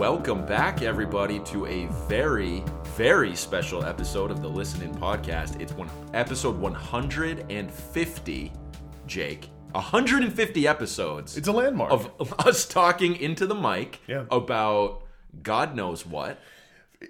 Welcome back, everybody, to a very, very special episode of the Listen In podcast. It's one episode 150, Jake. 150 episodes It's a landmark. of us talking into the mic Yeah. about God knows what.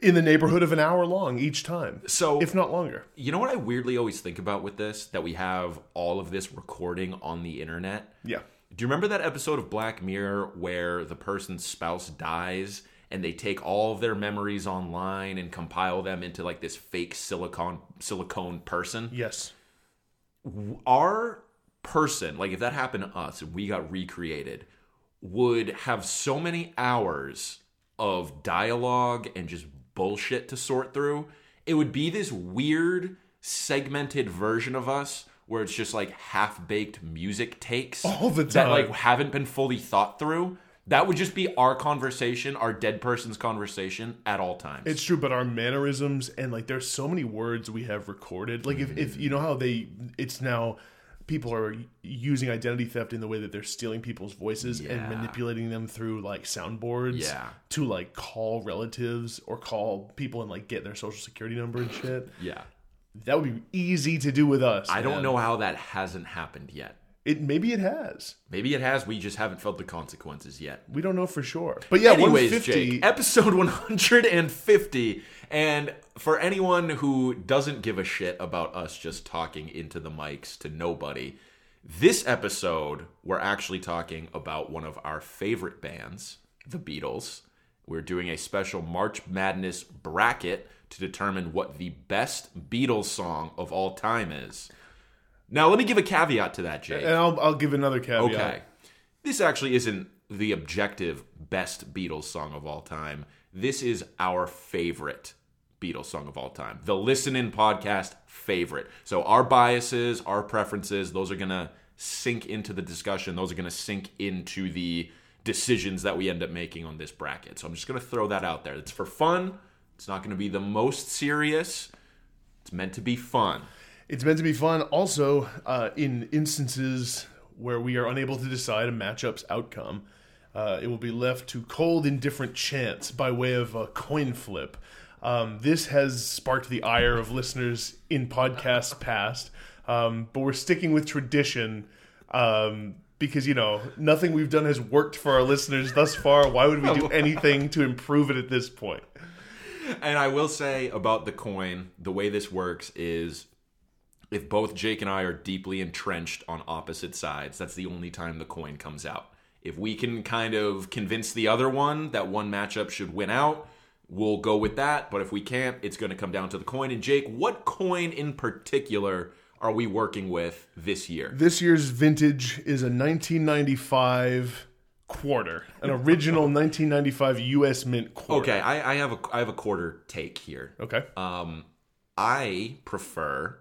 in the neighborhood of an hour long each time. So- if not longer. You know what I weirdly always think about with this? That we have all of this recording on the internet. Yeah. Do you remember that episode of Black Mirror where the person's spouse dies and they take all of their memories online and compile them into like this fake silicone silicone person? Yes. Our person, like if that happened to us and we got recreated, would have so many hours of dialogue and just bullshit to sort through. It would be this weird segmented version of us where it's just like half-baked music takes All the that like haven't been fully thought through. That would just be our conversation, our dead person's conversation at all times. It's true, but our mannerisms and like there's so many words we have recorded. Like if, if you know how they it's now people are using identity theft in the way that they're stealing people's voices Yeah. and manipulating them through like soundboards Yeah. to like call relatives or call people and like get their social security number and shit. yeah. That would be easy to do with us. I don't know how that hasn't happened yet. It maybe it has. Maybe it has. We just haven't felt the consequences yet. We don't know for sure. But yeah, Anyways, 150 Jake, episode 150. And for anyone who doesn't give a shit about us just talking into the mics to nobody, this episode, we're actually talking about one of our favorite bands, the Beatles. We're doing a special March Madness bracket to determine what the best Beatles song of all time is. Now, let me give a caveat to that, Jake. and I'll I'll give another caveat. Okay. This actually isn't the objective best Beatles song of all time. This is our favorite Beatles song of all time. The Listen In podcast favorite. So our biases, our preferences, those are going to sink into the discussion. Those are going to sink into the decisions that we end up making on this bracket. So I'm just going to throw that out there. It's for fun. It's not going to be the most serious. It's meant to be fun. It's meant to be fun. Also, uh, in instances where we are unable to decide a matchup's outcome, uh, it will be left to cold, indifferent chance by way of a coin flip. Um, this has sparked the ire of listeners in podcasts past, um, but we're sticking with tradition um, because you know nothing we've done has worked for our listeners thus far. Why would we do anything to improve it at this point? And I will say about the coin, the way this works is if both Jake and I are deeply entrenched on opposite sides, that's the only time the coin comes out. If we can kind of convince the other one that one matchup should win out, we'll go with that. But if we can't, it's going to come down to the coin. And Jake, what coin in particular are we working with this year? This year's vintage is a 1995 quarter, an original 1995 U.S. Mint quarter. Okay, I, I have a I have a quarter take here. Okay. Um, I prefer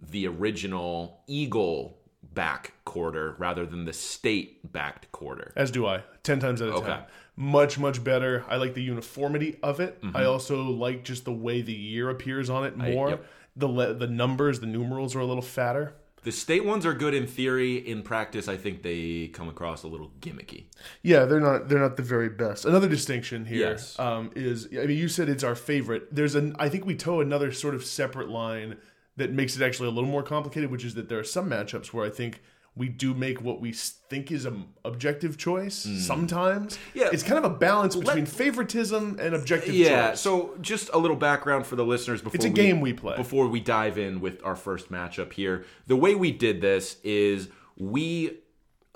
the original Eagle back quarter rather than the state backed quarter. As do I. Ten times out of Okay. ten. Much much better. I like the uniformity of it. Mm-hmm. I also like just the way the year appears on it more. yep. The le- the numbers, the numerals are a little fatter. The state ones are good in theory. In practice, I think they come across a little gimmicky. Yeah, they're not they're not the very best. Another distinction here Yes. um, is I mean you said it's our favorite. There's an I think we toe another sort of separate line that makes it actually a little more complicated, which is that there are some matchups where I think we do make what we think is an objective choice sometimes. Mm. Yeah. it's kind of a balance between favoritism and objective Yeah. choice. So, just a little background for the listeners before It's a we- game we play. Before we dive in with our first matchup here, the way we did this is we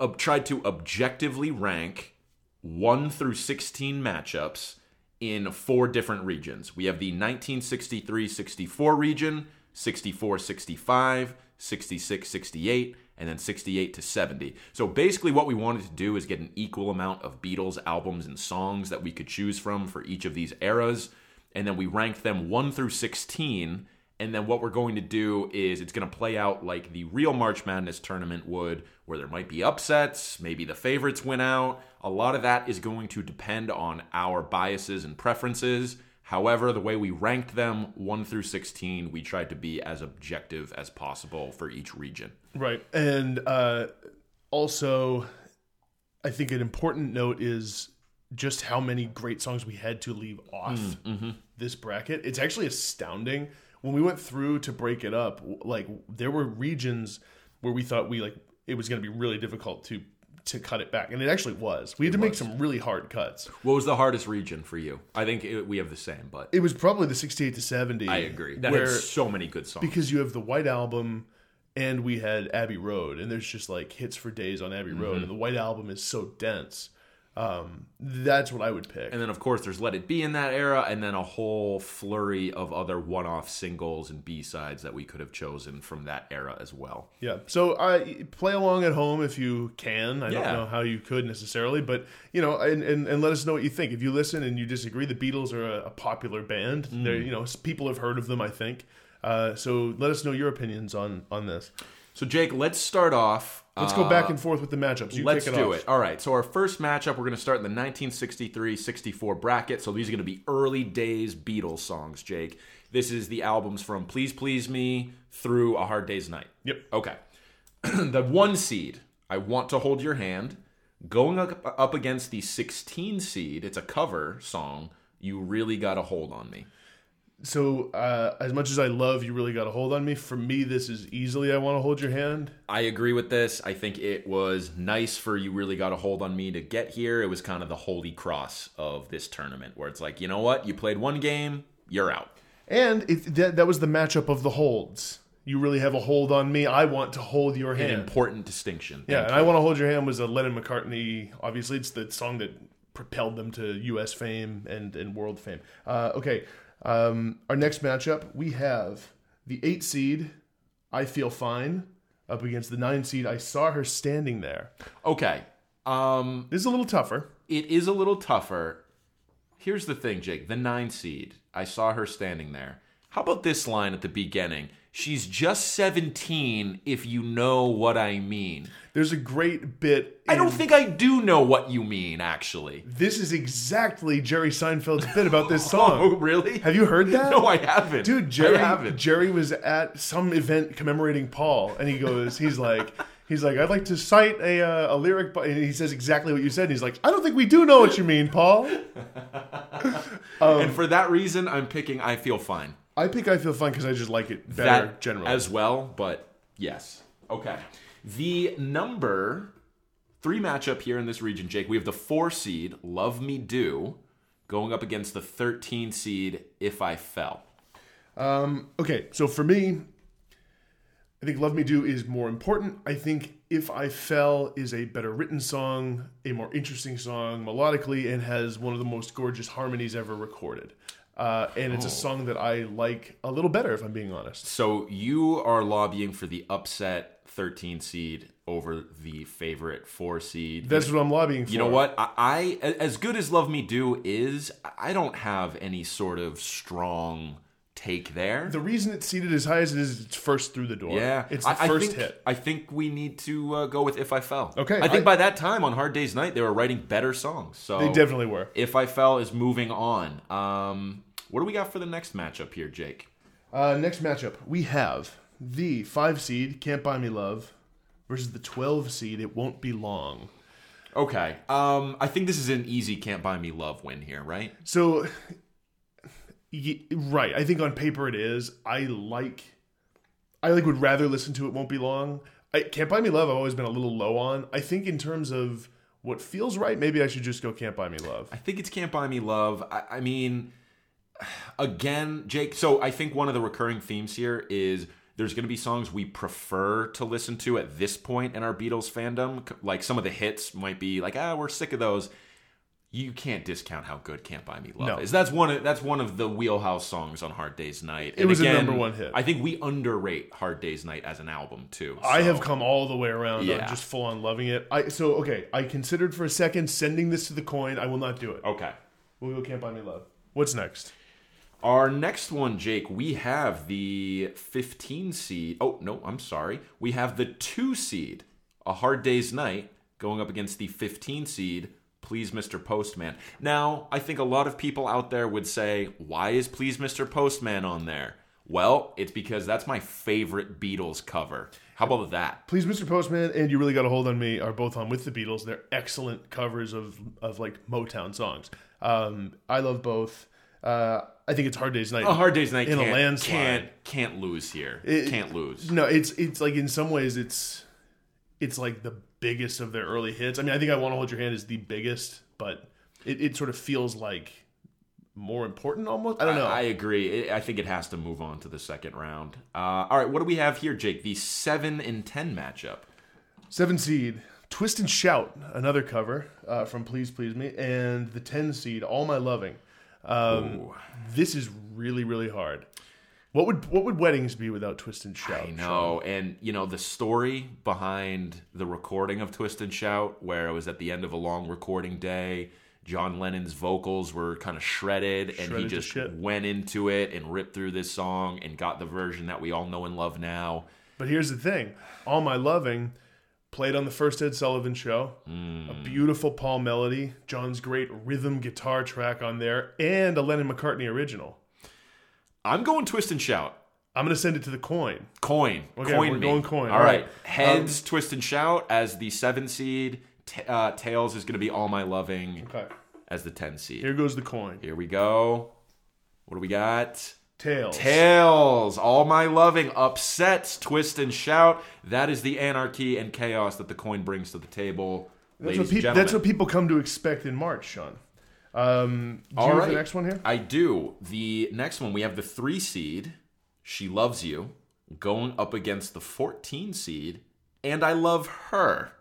ob- tried to objectively rank one through sixteen matchups in four different regions. We have the 1963-64 region, 64-65, 66-68, and then 68 to 70. So basically what we wanted to do is get an equal amount of Beatles albums and songs that we could choose from for each of these eras, and then we ranked them 1 through 16. And then what we're going to do is it's going to play out like the real March Madness tournament would, where there might be upsets, maybe the favorites win out. A lot of that is going to depend on our biases and preferences. However, the way we ranked them 1 through 16, we tried to be as objective as possible for each region. Right. And uh, also, I think an important note is just how many great songs we had to leave off this bracket. It's actually astounding. When we went through to break it up, like there were regions where we thought we like it was going to be really difficult to to cut it back, and it actually was. We had to make some really hard cuts. What was the hardest region for you? I think it, we have the same, but It was probably the sixty-eight to seventy. I agree. That where had so many good songs. because you have the White Album and we had Abbey Road, and there's just like hits for days on Abbey Mm-hmm. Road, and the White Album is so dense. Um, that's what I would pick. And then, of course, there's Let It Be in that era, and then a whole flurry of other one off singles and B sides that we could have chosen from that era as well. Yeah. So I play along at home if you can. I Yeah. don't know how you could necessarily, but you know, and, and, and let us know what you think. If you listen and you disagree, the Beatles are a, a popular band. Mm. They're you know people have heard of them. I think. Uh, so let us know your opinions on on this. So, Jake, let's start off. Let's go back uh, and forth with the matchups. You Let's kick it do off. it. All right. So our first matchup, we're going to start in the 1963-64 bracket. So these are going to be early days Beatles songs, Jake. This is the albums from Please Please Me through A Hard Day's Night. Yep. Okay. the one seed, I Want to Hold Your Hand, going up, up against the 16 seed, it's a cover song, You Really Got a Hold on Me. So uh, as much as I love, you really got a hold on me. For me, this is easily. I want to hold your hand. I agree with this. I think it was nice for you really got a hold on me to get here. It was kind of the holy cross of this tournament where it's like, you know what? You played one game, you're out. And it, that that was the matchup of the holds. You really have a hold on me. I want to hold your An hand. important distinction. Yeah, and I want to hold your hand was a Lennon McCartney. Obviously, it's the song that propelled them to U.S. fame and and world fame. Uh, okay, um, our next matchup we have the eight seed. I feel fine up against the nine seed. I saw her standing there. Okay. Um This is a little tougher. it is a little tougher. Here's the thing, Jake. The 9 seed. I saw her standing there. How about this line at the beginning? She's just 17 if you know what I mean. There's a great bit. I don't think I do know what you mean actually. this is exactly Jerry Seinfeld's bit about this song. Oh, really? Have you heard that? No, I haven't. Dude, Jerry, I haven't. Jerry was at some event commemorating Paul, and he goes, he's like, he's like, I'd like to cite a uh, a lyric, by, and he says exactly what you said. And he's like, I don't think we do know what you mean, Paul. and for that reason, I'm picking I Feel Fine. I pick I feel fine because I just like it better that generally. as well, but yes. Okay. The number three matchup here in this region, Jake, we have the four seed, Love Me Do, going up against the 13 seed, If I Fell. Um, okay, so for me, I think Love Me Do is more important. I think If I Fell is a better written song, a more interesting song melodically, and has one of the most gorgeous harmonies ever recorded. Uh, and Oh. it's a song that I like a little better, if I'm being honest. So you are lobbying for the upset 13 seed over the favorite four seed. That's what I'm lobbying for. You know what? I, I as good as Love Me Do is, I don't have any sort of strong take there. The reason it's seeded as high as it is, it's first through the door. Yeah, it's the I, I first think, hit. I think we need to uh, go with "If I Fell." Okay, I think I- by that time on Hard Day's Night they were writing better songs. So They definitely were. "If I Fell" is moving on. Um, what do we got for the next matchup here, Jake? Uh, next matchup, we have the five seed "Can't Buy Me Love" versus the twelve seed "It Won't Be Long." Okay, um, I think this is an easy "Can't Buy Me Love" win here, right? So, right, I think on paper it is. I like, I like would rather listen to "It Won't Be Long." I, "Can't Buy Me Love" I've always been a little low on. I think in terms of what feels right, maybe I should just go "Can't Buy Me Love." I think it's "Can't Buy Me Love." I, I mean, again, Jake. So I think one of the recurring themes here is there's going to be songs we prefer to listen to at this point in our Beatles fandom. Like some of the hits might be like, ah, we're sick of those. You can't discount how good "Can't Buy Me Love" No. is. That's one. Of, that's one of the wheelhouse songs on Hard Day's Night. And It was a number one hit. I think we underrate Hard Day's Night as an album too. I have come all the way around Yeah. on just full on loving it. I so okay. I considered for a second sending this to the coin. I will not do it. Okay. We'll go "Can't Buy Me Love." What's next? Our next one, Jake, we have the 15 seed. Oh, no, I'm sorry. We have the 2 seed, A Hard Day's Night, going up against the 15 seed, Please Mr. Postman. Now, I think a lot of people out there would say, why is Please Mr. Postman on there? Well, it's because that's my favorite Beatles cover. How about that? Please, Mr. Postman, and You Really Got a Hold on Me are both on with the Beatles. They're excellent covers of, of like Motown songs. Um, I love both. Uh, I think it's Hard Day's Night. A Hard Day's Night in can't, a landslide. can't can't lose here. It- can't lose. No, it's it's like in some ways it's it's like the biggest of their early hits. I mean, I think I Want to Hold Your Hand is the biggest, but it, it sort of feels like more important almost. I don't know. I agree. It- I think it has to move on to the second round. Uh, all right, what do we have here, Jake? The seven and ten matchup. Seven seed, Twist and Shout, another cover uh, from Please Please Me, and the ten seed, All My Loving. Um, this is really really hard. What would what would weddings be without Twist and Shout? I know, and you know the story behind the recording of Twist and Shout, where it was at the end of a long recording day. John Lennon's vocals were kind of shredded, and he Shredded to just went into it and ripped through this song and got the version that we all know and love now. But here's the thing: All My Loving played on the first Ed Sullivan Show. A hmm. beautiful Paul melody, John's great rhythm guitar track on there, and a Lennon McCartney original. I'm going Twist and Shout. I'm gonna send it to the coin. Coin. Okay, coin we're me. going coin. All right. right. Heads, twist, and shout as the seven seed. Ta uh, tails is going to be all my loving Okay, as the ten seed. here goes the coin. Here we go. What do we got? Tails. Tails, all my loving upsets, twist and shout. That is the anarchy and chaos that the coin brings to the table. That's ladies what, gentlemen. that's what people come to expect in March, Sean. Um, do All you have the next one here? I do. The next one, we have the three seed, She Loves You, going up against the 14 seed, And I Love Her.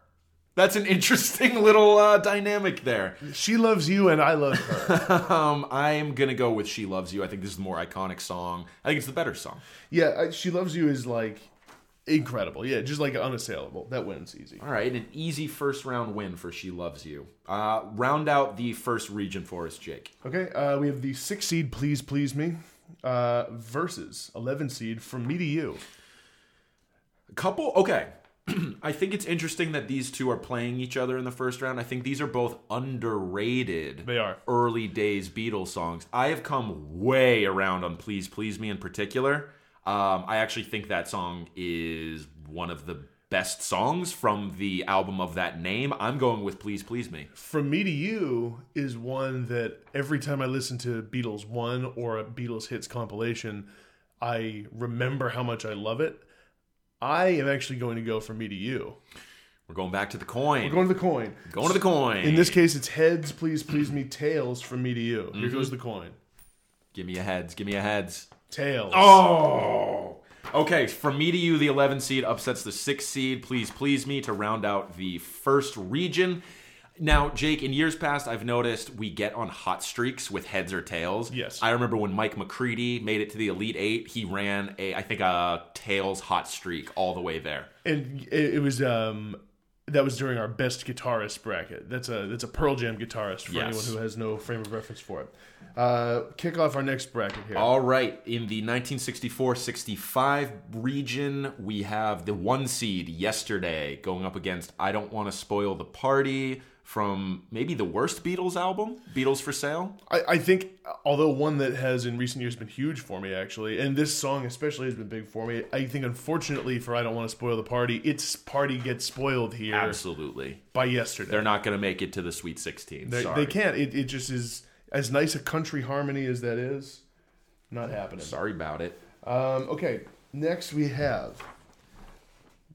That's an interesting little uh, dynamic there. She loves you and I love her. Um, I'm going to go with She Loves You. I think this is the more iconic song. I think it's the better song. yeah, I, she loves you is like incredible. Yeah, just like unassailable. That wins easy. All right, an easy first round win for She Loves You. Uh, round out the first region for us, Jake. Okay, uh, we have the six seed, please, please me, uh, versus eleven seed from me to you. A couple, okay. I think it's interesting that these two are playing each other in the first round. I think these are both underrated They are. early days Beatles songs. I have come way around on Please Please Me in particular. Um, I actually think that song is one of the best songs from the album of that name. I'm going with Please Please Me. From me to you is one that every time I listen to Beatles one or a Beatles hits compilation, I remember how much I love it. I am actually going to go from me to you. We're going back to the coin. We're going to the coin. going to the coin. In this case, it's heads, please, please me. Tails from me to you. Here goes the coin. give me a heads. Give me a heads. Tails. Oh. Okay, from me to you, the 11 seed upsets the 6 seed. Please, please me to round out the first region. Now, Jake, in years past, I've noticed we get on hot streaks with heads or tails. Yes. I remember when Mike McCready made it to the Elite Eight, he ran a, I think, a tails hot streak all the way there. and it, it was um that was during our best guitarist bracket. That's a that's a Pearl Jam guitarist for Yes. anyone who has no frame of reference for it. Uh, kick off our next bracket here. All right, in the 1964-65 region, we have the one seed yesterday going up against I Don't Want to Spoil the Party from maybe the worst Beatles album, Beatles for Sale. I, I think, although one that has in recent years been huge for me, actually, and this song especially has been big for me. I think, unfortunately, for I don't want to spoil the party, its party gets spoiled here Absolutely. by yesterday. They're not going to make it to the Sweet 16. They, Sorry. they can't. It, it just is as nice a country harmony as that is. Not happening. Sorry about it. Um, okay, next we have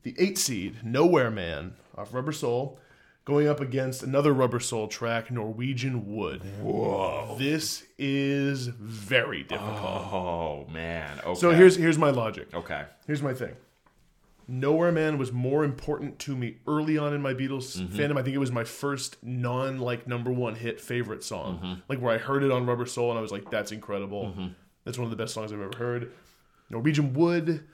the eight seed Nowhere Man off Rubber Soul going up against another Rubber Soul track, Norwegian Wood. Whoa. This is very difficult. Oh, man. Okay. So here's here's my logic. Okay. Here's my thing. Nowhere Man was more important to me early on in my Beatles mm-hmm. fandom. I think it was my first non like number one hit favorite song. Mm-hmm. Like where I heard it on Rubber Soul and I was like, that's incredible. Mm-hmm. That's one of the best songs I've ever heard. Norwegian Wood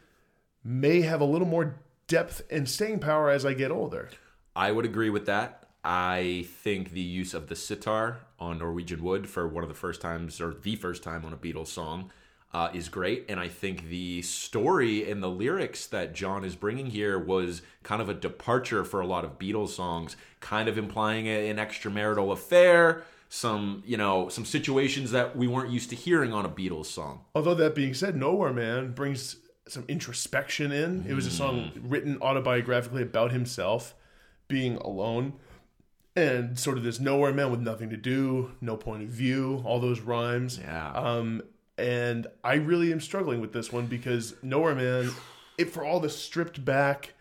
may have a little more depth and staying power as I get older. I would agree with that. I think the use of the sitar on Norwegian Wood for one of the first times, or the first time on a Beatles song, uh, is great. And I think the story and the lyrics that John is bringing here was kind of a departure for a lot of Beatles songs, kind of implying a- an extramarital affair. some you know some situations that we weren't used to hearing on a Beatles song. Although that being said, Nowhere Man brings some introspection in. It was a song written autobiographically about himself being alone and sort of this nowhere man with nothing to do, no point of view, all those rhymes. Yeah. Um, and I really am struggling with this one because Nowhere Man, it for all the stripped back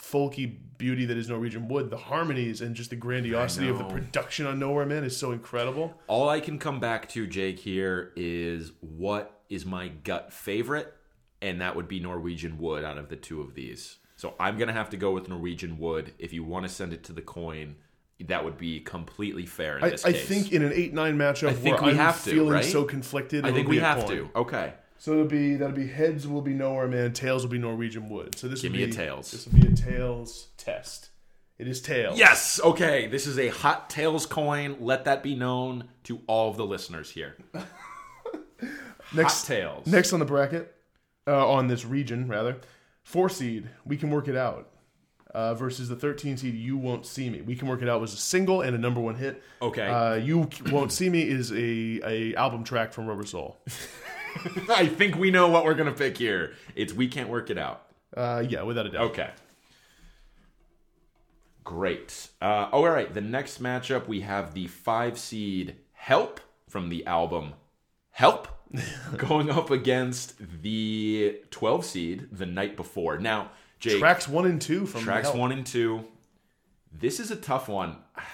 folky beauty that is Norwegian Wood, the harmonies and just the grandiosity of the production on Nowhere Man is so incredible. All I can come back to, Jake, here is what is my gut favorite, and that would be Norwegian Wood out of the two of these. So I'm gonna have to go with Norwegian Wood. If you want to send it to the coin, that would be completely fair in I, this I case. think in an eight nine matchup I think we I'm have to, feeling right? so conflicted, I think we have to. Okay. So it'll be that'll be heads will be nowhere man, tails will be Norwegian wood. So this Give will me be a tails. This will be a tails test. It is tails. Yes. Okay. This is a hot tails coin. Let that be known to all of the listeners here. Next hot tails. next on the bracket, uh, on this region rather, four seed. We can work it out. Uh, versus the 13 seed, you won't see me. We can work it out was a single and a number one hit. Okay. Uh, you won't see me is a, a album track from Rubber Soul. I think we know what we're gonna pick here. It's we can't work it out. Uh, yeah, without a doubt. Okay. Great. Uh, all right. The next matchup we have the five seed Help from the album Help going up against the 12 seed The Night Before. Now, Jake, Tracks one and two from tracks one and two. This is a tough one.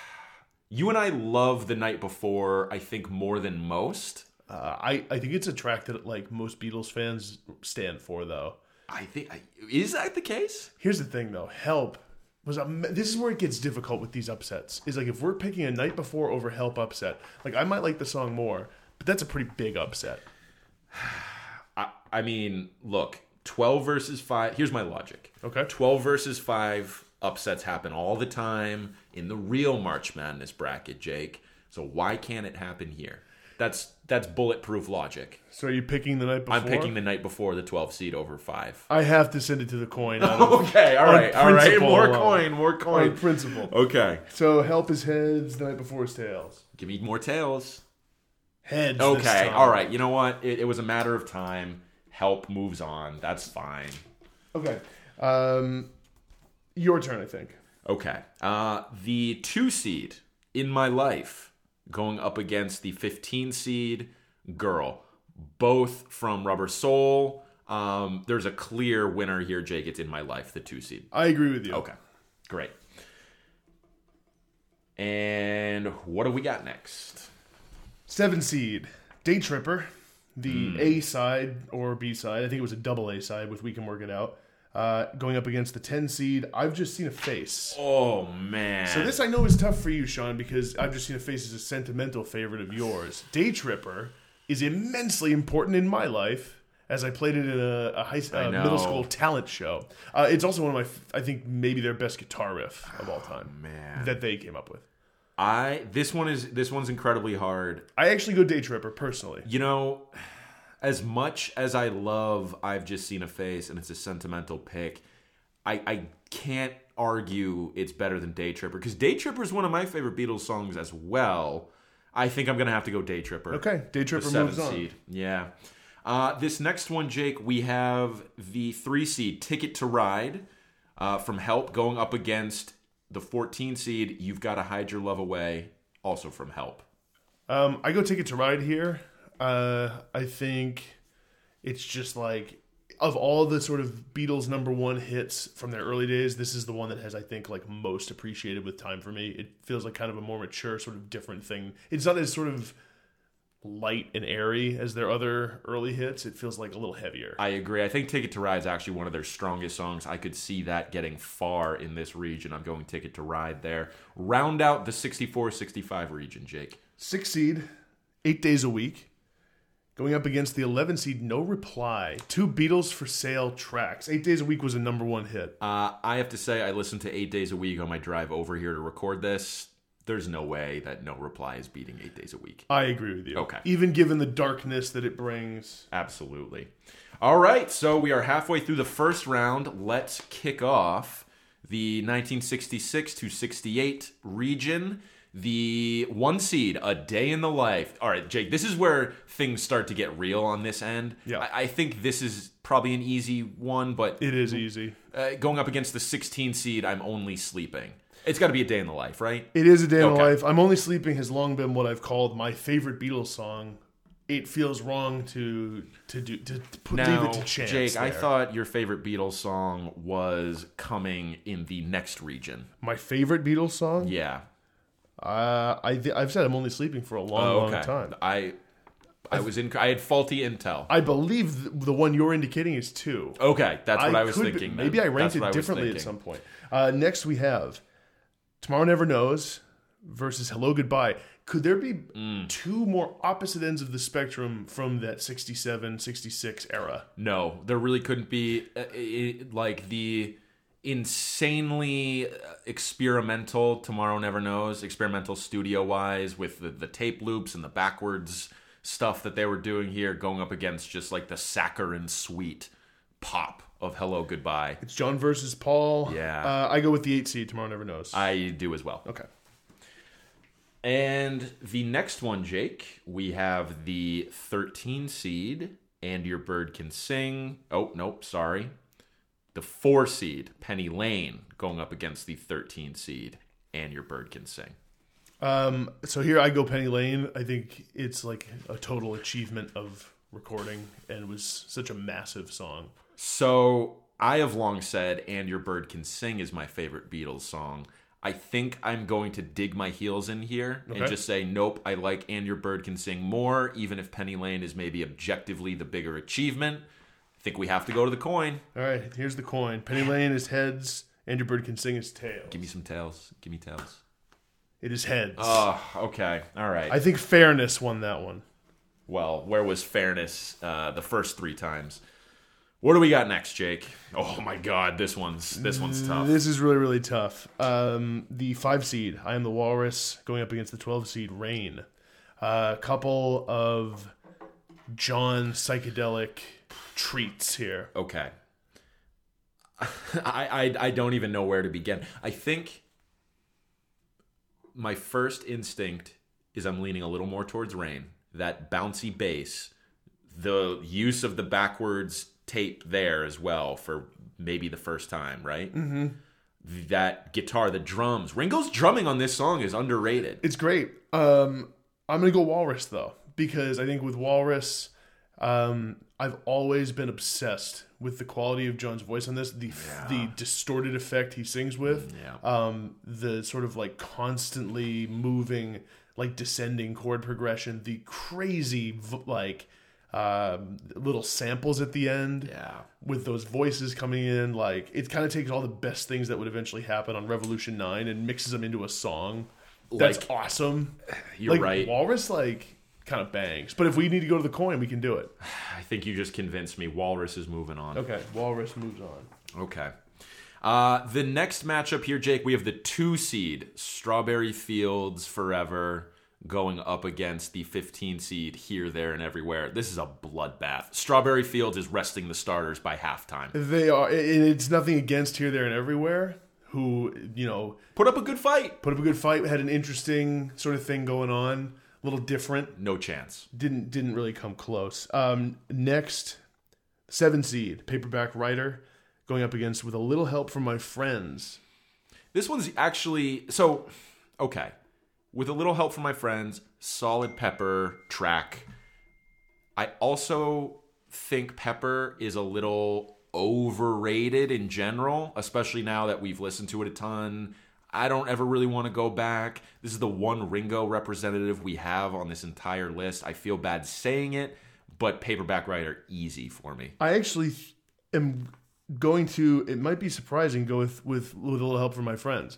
You and I love The Night Before, I think, more than most. Uh, I I think it's a track that like most Beatles fans stand for though. I think is that the case? Here's the thing, though. Help was a. This is where it gets difficult with these upsets. Is like if we're picking a night before over Help upset, like I might like the song more, but that's a pretty big upset. I, I mean, look, 12 versus 5. Here's my logic. Okay. 12 versus 5 upsets happen all the time in the real March Madness bracket, Jake. So why can't it happen here? That's that's bulletproof logic. So are you picking the night before? I'm picking the night before the 12 seed over 5. I have to send it to the coin. Okay, all right, all right. More alone. coin, more on coin. principle. Okay. So Help is heads. The night before is tails. Give me more tails. Heads. Okay, all right. You know what? It, it was a matter of time. Help moves on. That's fine. Okay. Um, your turn, I think. Okay. Uh, the two seed in my life going up against the 15 seed girl, both from Rubber Soul. Um, there's a clear winner here, Jake. It's in my life, the two seed. I agree with you. Okay, great. And what do we got next? Seven seed, Day Tripper, the Hmm. A side or B side. I think it was a double A side with We Can Work It Out. Uh, going up against the 10 seed, I've just seen a face. Oh man! So this I know is tough for you, Sean, because I've just seen a face as a sentimental favorite of yours. Day Tripper is immensely important in my life as I played it in a, a high uh, middle school talent show. Uh, it's also one of my, I think maybe their best guitar riff of all time Oh, man. that they came up with. I this one is this one's incredibly hard. I actually go Day Tripper personally. You know, as much as I love I've just seen a face and it's a sentimental pick, I I can't argue it's better than Day Tripper because Day Tripper is one of my favorite Beatles songs as well. I think I'm gonna have to go Day Tripper. Okay, Day Tripper moves on. seed. Yeah. Uh, this next one, Jake, we have the three seed Ticket to Ride uh, from Help going up against the 14 seed You've Got to Hide Your Love Away, also from Help. Um, I go Ticket to Ride here. Uh, I think it's just like of all the sort of Beatles number one hits from their early days, this is the one that has I think like most appreciated with time for me. It feels like kind of a more mature, sort of different thing. It's not as sort of light and airy as their other early hits. It feels like a little heavier. I agree. I think Ticket to Ride is actually one of their strongest songs. I could see that getting far in this region. I'm going Ticket to Ride there. Round out the 64 65 region, Jake. Six seed, eight days a week. Going up against the 11 seed, No Reply. Two Beatles for Sale tracks. Eight Days a Week was a number one hit. Uh, I have to say, I listened to eight days a week on my drive over here to record this. There's no way that No Reply is beating eight days a week. I agree with you. Okay. Even given the darkness that it brings. Absolutely. All right, so we are halfway through the first round. Let's kick off the 1966 to 68 region. The one seed, A Day in the Life. All right, Jake, this is where things start to get real on this end. Yeah. I, I think this is probably an easy one, but It is easy. uh, going up against the 16 seed, I'm only sleeping. It's got to be a day in the life, right? It is a day in the life. I'm only sleeping has long been what I've called my favorite Beatles song. It feels wrong to to do to, to put, leave Now, it to chance. Jake, I thought your favorite Beatles song was coming in the next region. my favorite Beatles song. Yeah. Uh, I th- I've said I'm only sleeping for a long, Oh, long time. I I was in. I had faulty intel. I believe the one you're indicating is two. Okay, that's what I, was could be- thinking. then. Maybe I ranked it differently at some point. Uh, next, we have Tomorrow Never Knows versus Hello Goodbye. Could there be Mm. two more opposite ends of the spectrum from that 67, 66 era? No, there really couldn't be uh, it, like the insanely uh, experimental Tomorrow Never Knows, experimental studio wise with the, the tape loops and the backwards stuff that they were doing here, going up against just like the saccharine sweet pop of Hello Goodbye. It's John versus Paul. Yeah. Uh, I go with the eight seed. Tomorrow Never Knows. I do as well. okay. And the next one, Jake, we have the 13 seed, and your bird can sing. Oh, nope, sorry. The four seed, Penny Lane, going up against the 13 seed, and your bird can sing. Um, so here I go Penny Lane. I think it's like a total achievement of recording and was such a massive song. So I have long said, and your bird can sing is my favorite Beatles song. I think I'm going to dig my heels in here and just say, nope, I like And Your Bird Can Sing more, even if Penny Lane is maybe objectively the bigger achievement. I think we have to go to the coin. All right, here's the coin. Penny Lane is heads, and your bird can sing is tails. Give me some tails. Give me tails. It is heads. Oh, okay. All right. I think fairness won that one. well, where was fairness uh, the first three times? What do we got next, Jake? Oh my God, this one's this one's tough. This is really, really tough. Um, the five seed, I am the Walrus, going up against the 12 seed, Rain. A couple of John psychedelic treats here. Okay. I, I I don't even know where to begin. I think my first instinct is I'm leaning a little more towards rain. That bouncy bass, the use of the backwards tape there as well for maybe the first time, right? Mm-hmm. That guitar, the drums. Ringo's drumming on this song is underrated. It's great. Um, I'm gonna go Walrus though because I think with Walrus, um, I've always been obsessed with the quality of John's voice on this. The the distorted effect he sings with. Yeah. Um, the sort of like constantly moving, like descending chord progression. The crazy like um, little samples at the end Yeah. with those voices coming in like it kind of takes all the best things that would eventually happen on revolution 9 and mixes them into a song that's Like- awesome You're like right. walrus like kind of bangs but if we need to go to the coin we can do it I think you just convinced me. Walrus is moving on. okay walrus moves on Okay. Uh, the next matchup here, Jake, we have the two seed Strawberry Fields Forever going up against the 15 seed Here, There, and Everywhere. This is a bloodbath. Strawberry Fields is resting the starters by halftime. they are it's nothing against here there and everywhere who you know Put up a good fight. put up a good fight had an interesting sort of thing going on a little different No chance. didn't didn't really come close. Um, next, seven seed paperback writer going up against with a little help from my friends. This one's actually so okay. With a little help from my friends, solid Pepper track. I also think Pepper is a little overrated in general, especially now that we've listened to it a ton. I don't ever really want to go back. This is the one Ringo representative we have on this entire list. I feel bad saying it, but paperback writer easy for me. I actually am going to. It might be surprising. Go with with with a little help from my friends.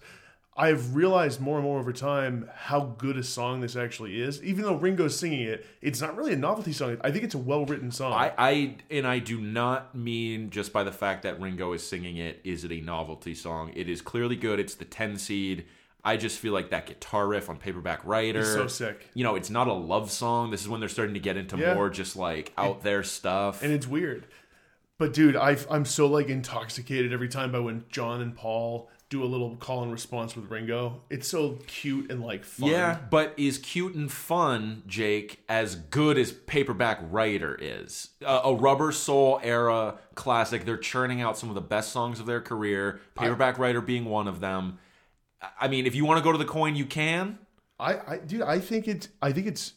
I've realized more and more over time how good a song this actually is. Even though Ringo's singing it, it's not really a novelty song. I think it's a well written song. I, I and I do not mean just by the fact that Ringo is singing it is it a novelty song. It is clearly good. It's the 10 seed. I just feel like that guitar riff on Paperback Writer. It's so sick. You know, it's not a love song. This is when they're starting to get into Yeah. more just like out there stuff. and it's weird. But dude, I I'm so like intoxicated every time by when John and Paul do a little call and response with Ringo. It's so cute and like fun. Yeah, but is cute and fun, Jake, as good as Paperback Writer is? Uh, a Rubber Soul era classic. They're churning out some of the best songs of their career. Paperback Writer being one of them. I mean, if you want to go to the coin, you can. I, I dude, I think it's I think it's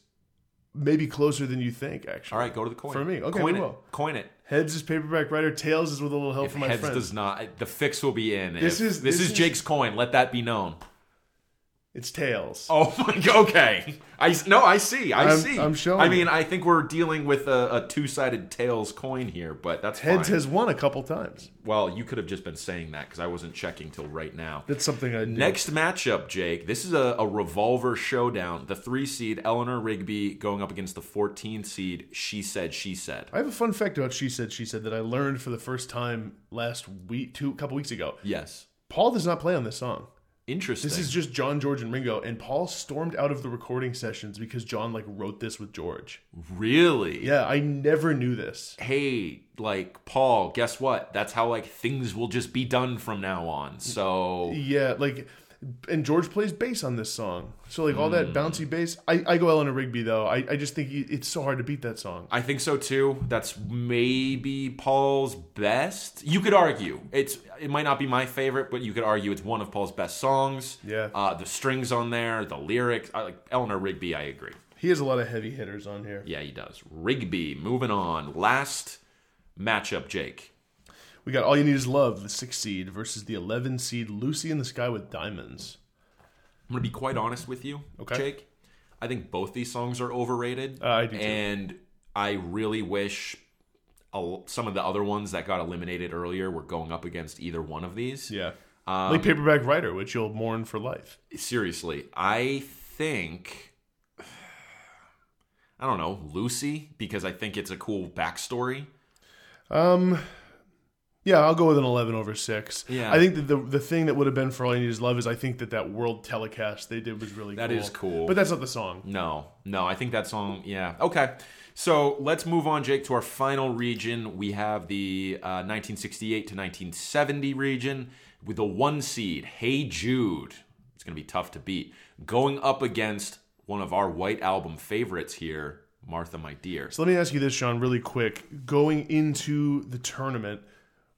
maybe closer than you think. Actually, All right, go to the coin. For me. Okay, coin we it. will. Coin it. Heads is paperback writer. Tails is with a little help If from my heads friends. does not, the fix will be in. This if- is- this, this is is- Jake's coin. Let that be known. It's tails. Oh my god. Okay. I no, I see. I I'm- see. I'm showing I you. mean, I think we're dealing with a, a two-sided tails coin here, but that's Heads fine. has won a couple times. well, you could have just been saying that because I wasn't checking till right now. That's something I do. Next matchup, Jake. This is a, a revolver showdown. The three seed Eleanor Rigby going up against the 14 seed. She said. She said. I have a fun fact about she said she said that I learned for the first time last week, two couple weeks ago. Yes. Paul does not play on this song. Interesting. This is just John, George, and Ringo, and Paul stormed out of the recording sessions because John like wrote this with George. really. Yeah, I never knew this. Hey, like Paul. Guess what? That's how like things will just be done from now on. So Yeah, like, and George plays bass on this song, so like all Hmm. that bouncy bass. I, I go Eleanor Rigby though. I, I just think he- it's so hard to beat that song. I think so too. That's maybe Paul's best. You could argue it's it might not be my favorite, but you could argue it's one of Paul's best songs. Yeah. Uh, the strings on there, the lyrics. I like Eleanor Rigby. I agree. He has a lot of heavy hitters on here. Yeah, he does. Rigby. Moving on. Last matchup, Jake. We got All You Need Is Love, the six seed, versus the eleven seed Lucy in the Sky with Diamonds. I'm gonna be quite honest with you, Okay. Jake. I think both these songs are overrated. Uh, I do too. And I really wish some of the other ones that got eliminated earlier were going up against either one of these. Yeah. Um, like Paperback Writer, which you'll mourn for life. seriously, I think I don't know Lucy because I think it's a cool backstory. Um, yeah, I'll go with an eleven over six. Yeah. I think that the the thing that would have been for All You Need Is Love is I think that that world telecast they did was really That cool. is cool. but that's not the song. No, no, I think that song. Yeah, okay. So let's move on, Jake, to our final region. We have the uh, 1968 to 1970 region with the one seed, Hey Jude. It's going to be tough to beat. Going up against one of our White Album favorites here, Martha, My Dear. So let me ask you this, Sean, really quick. Going into the tournament,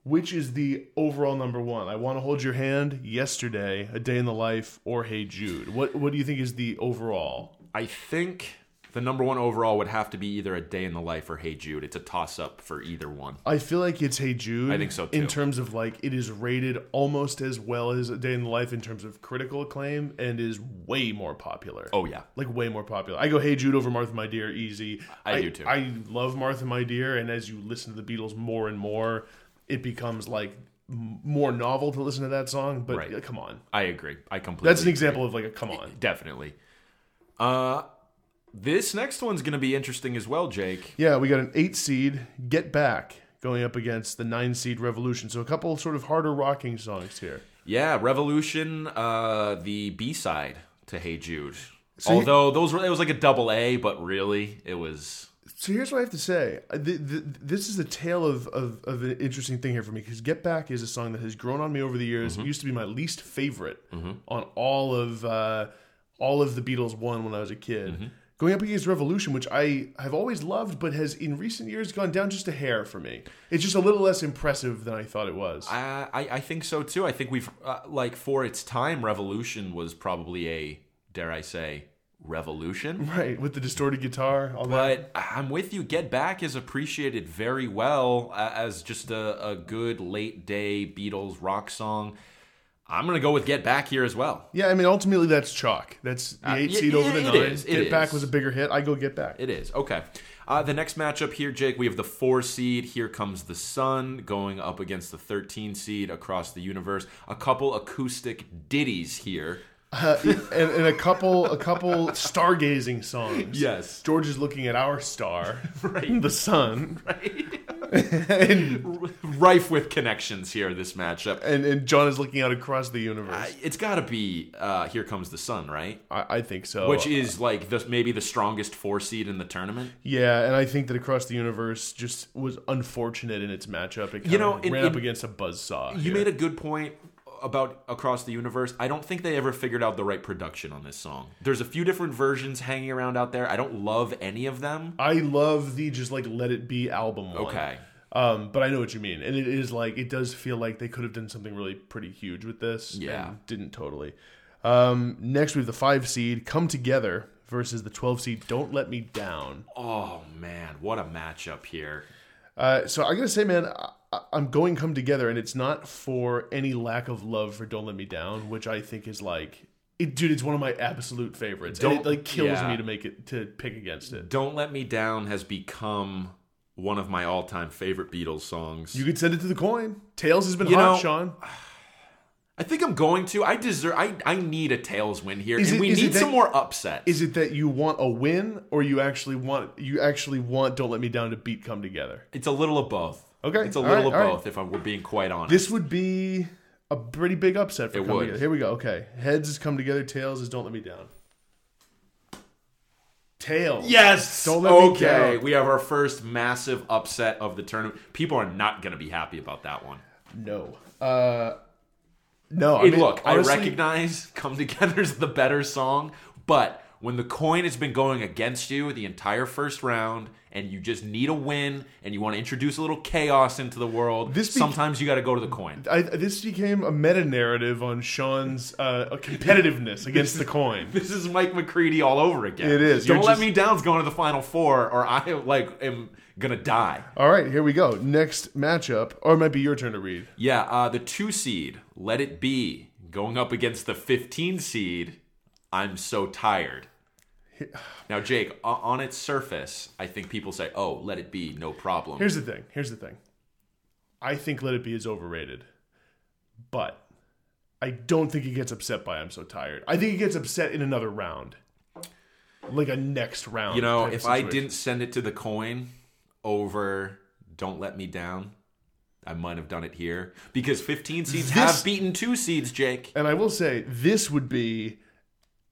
which is the overall number one? I want to hold your hand. Yesterday, A Day in the Life, or Hey Jude. What What do you think is the overall? I think the number one overall would have to be either A Day in the Life or Hey Jude. It's a toss up for either one. I feel like it's Hey Jude. I think so, too. In terms of like, it is rated almost as well as A Day in the Life in terms of critical acclaim, and is way more popular. Oh, yeah. like way more popular. I go Hey Jude over Martha My Dear easy. I do too. I love Martha My Dear, and as you listen to the Beatles more and more, it becomes like more novel to listen to that song. But Right. come on, I agree. I completely that's an agree. example of like a come on. Definitely. Uh this next one's going to be interesting as well, Jake. Yeah, we got an eight seed Get Back going up against the nine seed Revolution. So a couple sort of harder rocking songs here. Yeah, Revolution, uh the B-side to Hey Jude. So you- Although those were it was like a double A, but really it was So here's what I have to say. Uh, th th this is a tale of, of, of an interesting thing here for me because Get Back is a song that has grown on me over the years. It used to be my least favorite on all of uh, all of the Beatles one when I was a kid. Going up against Revolution, which I have always loved, but has in recent years gone down just a hair for me. It's just a little less impressive than I thought it was. I I, I think so too. I think we've uh, like for its time Revolution was probably a dare I say revolution. right, with the distorted guitar, all that. But I'm with you. Get Back is appreciated very well uh, as just a, a good late day Beatles rock song. I'm gonna go with Get Back here as well. Yeah, I mean, ultimately that's chalk. That's the Uh, eight y- seed y- over the nine. is, Get Back is. was a bigger hit. I go Get Back. It is okay. Uh, the next matchup here, Jake, we have the four seed. Here comes the sun going up against the 13 seed across the universe. A couple acoustic ditties here. Uh, and, and a couple, a couple stargazing songs. Yes. George is looking at our star, Right. the sun, Right. and, rife with connections here. This matchup. and and John is looking out across the universe. It's got to be uh, "Here Comes the Sun," right? I, I think so. Which is like the maybe the strongest four seed in the tournament. yeah, and I think that across the universe just was unfortunate in its matchup. It You know, ran up in- against a buzzsaw. You here. made a good point about across the universe. I don't think they ever figured out the right production on this song. There's a few different versions hanging around out there. I don't love any of them. I love the just like Let It Be album one. Okay. Um, but I know what you mean, and it is like it does feel like they could have done something really pretty huge with this. Yeah. and didn't totally. Um, next we have the five seed Come Together versus the twelve seed Don't Let Me Down. Oh man, what a matchup here. Uh, so I'm gonna say, man, I'm going Come Together, and it's not for any lack of love for Don't Let Me Down, which I think is like. It, dude, it's one of my absolute favorites. and it Don't- like kills yeah. me to make it to pick against it. Don't Let Me Down has become one of my all-time favorite Beatles songs. You could send it to the coin. Tails has been You hot, know, Sean. I think I'm going to. I deserve. I I need a tails win here, Is and it- we need that- some more upsets. Is it that you want a win, or you actually want you actually want Don't Let Me Down to beat Come Together? It's a little of both. Okay, it's a all little right, of all right. both. If I'm, we're being quite honest. This would be a pretty big upset for It would. Together. Here we go. Okay, heads is Come Together. Tails is Don't Let Me Down. Tails. Yes. Don't let me okay, down. we have our first massive upset of the tournament. People are not going to be happy about that one. No. Uh, no. I mean, look, honestly, I recognize "Come Together's the better song, but when the coin has been going against you the entire first round, and you just need a win, and you want to introduce a little chaos into the world, This be- sometimes you got to go to the coin. I, this became a meta narrative on Sean's uh, competitiveness against the coin. This is Mike McCready all over again. It is. Don't You're let just- me down's going to the final four, or I like am gonna die. All right, here we go. Next matchup, or it might be your turn to read. Yeah, uh, the two seed, Let It Be, going up against the 15 seed, I'm So Tired. Now, Jake, on its surface, I think people say, oh, Let It Be, no problem. Here's the thing. Here's the thing. I think Let It Be is overrated, but I don't think he gets upset by I'm so tired. I think he gets upset in another round, like a next round. you know, if I didn't send it to the coin over Don't Let Me Down, I might have done it here. Because 15 seeds This- have beaten two seeds, Jake. and I will say this would be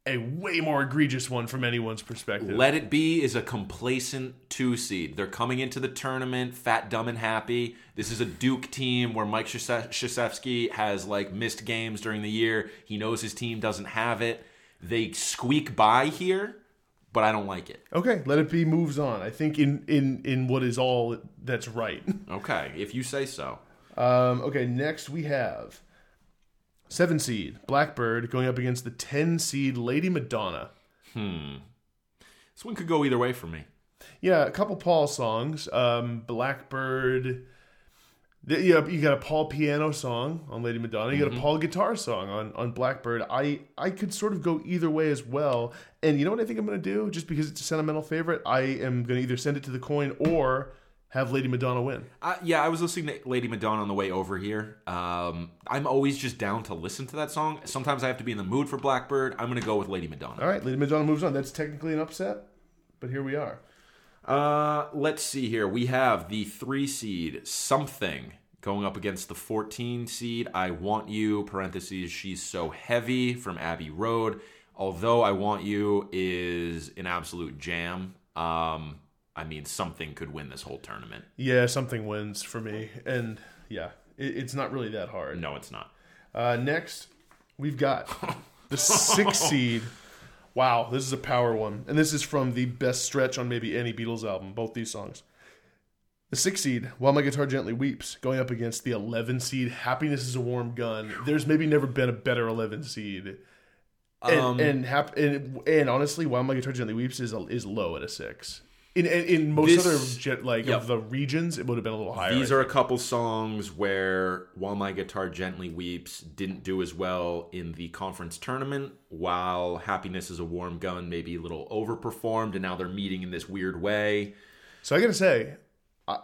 a way more egregious one from anyone's perspective. Let It Be is a complacent two seed. They're coming into the tournament fat, dumb, and happy. This is a Duke team where Mike Krzyzewski has like missed games during the year. He knows his team doesn't have it. They squeak by here, but I don't like it. okay, Let It Be moves on. I think in in in what is all that's right. Okay, if you say so. Um, okay, next we have seven seed Blackbird going up against the ten seed Lady Madonna. Hmm. This one could go either way for me. Yeah, a couple Paul songs. Um, Blackbird. The, yeah, you got a Paul piano song on Lady Madonna. You got a Paul guitar song on, on Blackbird. I I could sort of go either way as well. And you know what I think I'm going to do? Just because it's a sentimental favorite, I am going to either send it to the coin or have Lady Madonna win. Uh, yeah, I was listening to Lady Madonna on the way over here. Um, I'm always just down to listen to that song. Sometimes I have to be in the mood for Blackbird. I'm going to go with Lady Madonna. All right, Lady Madonna moves on. That's technically an upset, but here we are. Uh, let's see here. We have the three seed something going up against the 14 seed. I want you. Parentheses. She's so heavy from Abbey Road. Although I want you is an absolute jam. Um, I mean, something could win this whole tournament. Yeah, something wins for me. And yeah, it, it's not really that hard. No, it's not. Uh, next, we've got the six seed. Wow, this is a power one. And this is from the best stretch on maybe any Beatles album, both these songs. The six seed, While My Guitar Gently Weeps, going up against the 11 seed, Happiness is a Warm Gun. There's maybe never been a better 11 seed. And, Um, and, hap- and, and honestly, While My Guitar Gently Weeps is, a, is low at a six. In, in, in most This- other like Yep. of the regions, it would have been a little higher. These I are a couple songs where While My Guitar Gently Weeps didn't do as well in the conference tournament, while Happiness is a Warm Gun maybe a little overperformed, and now they're meeting in this weird way. So I gotta say, I,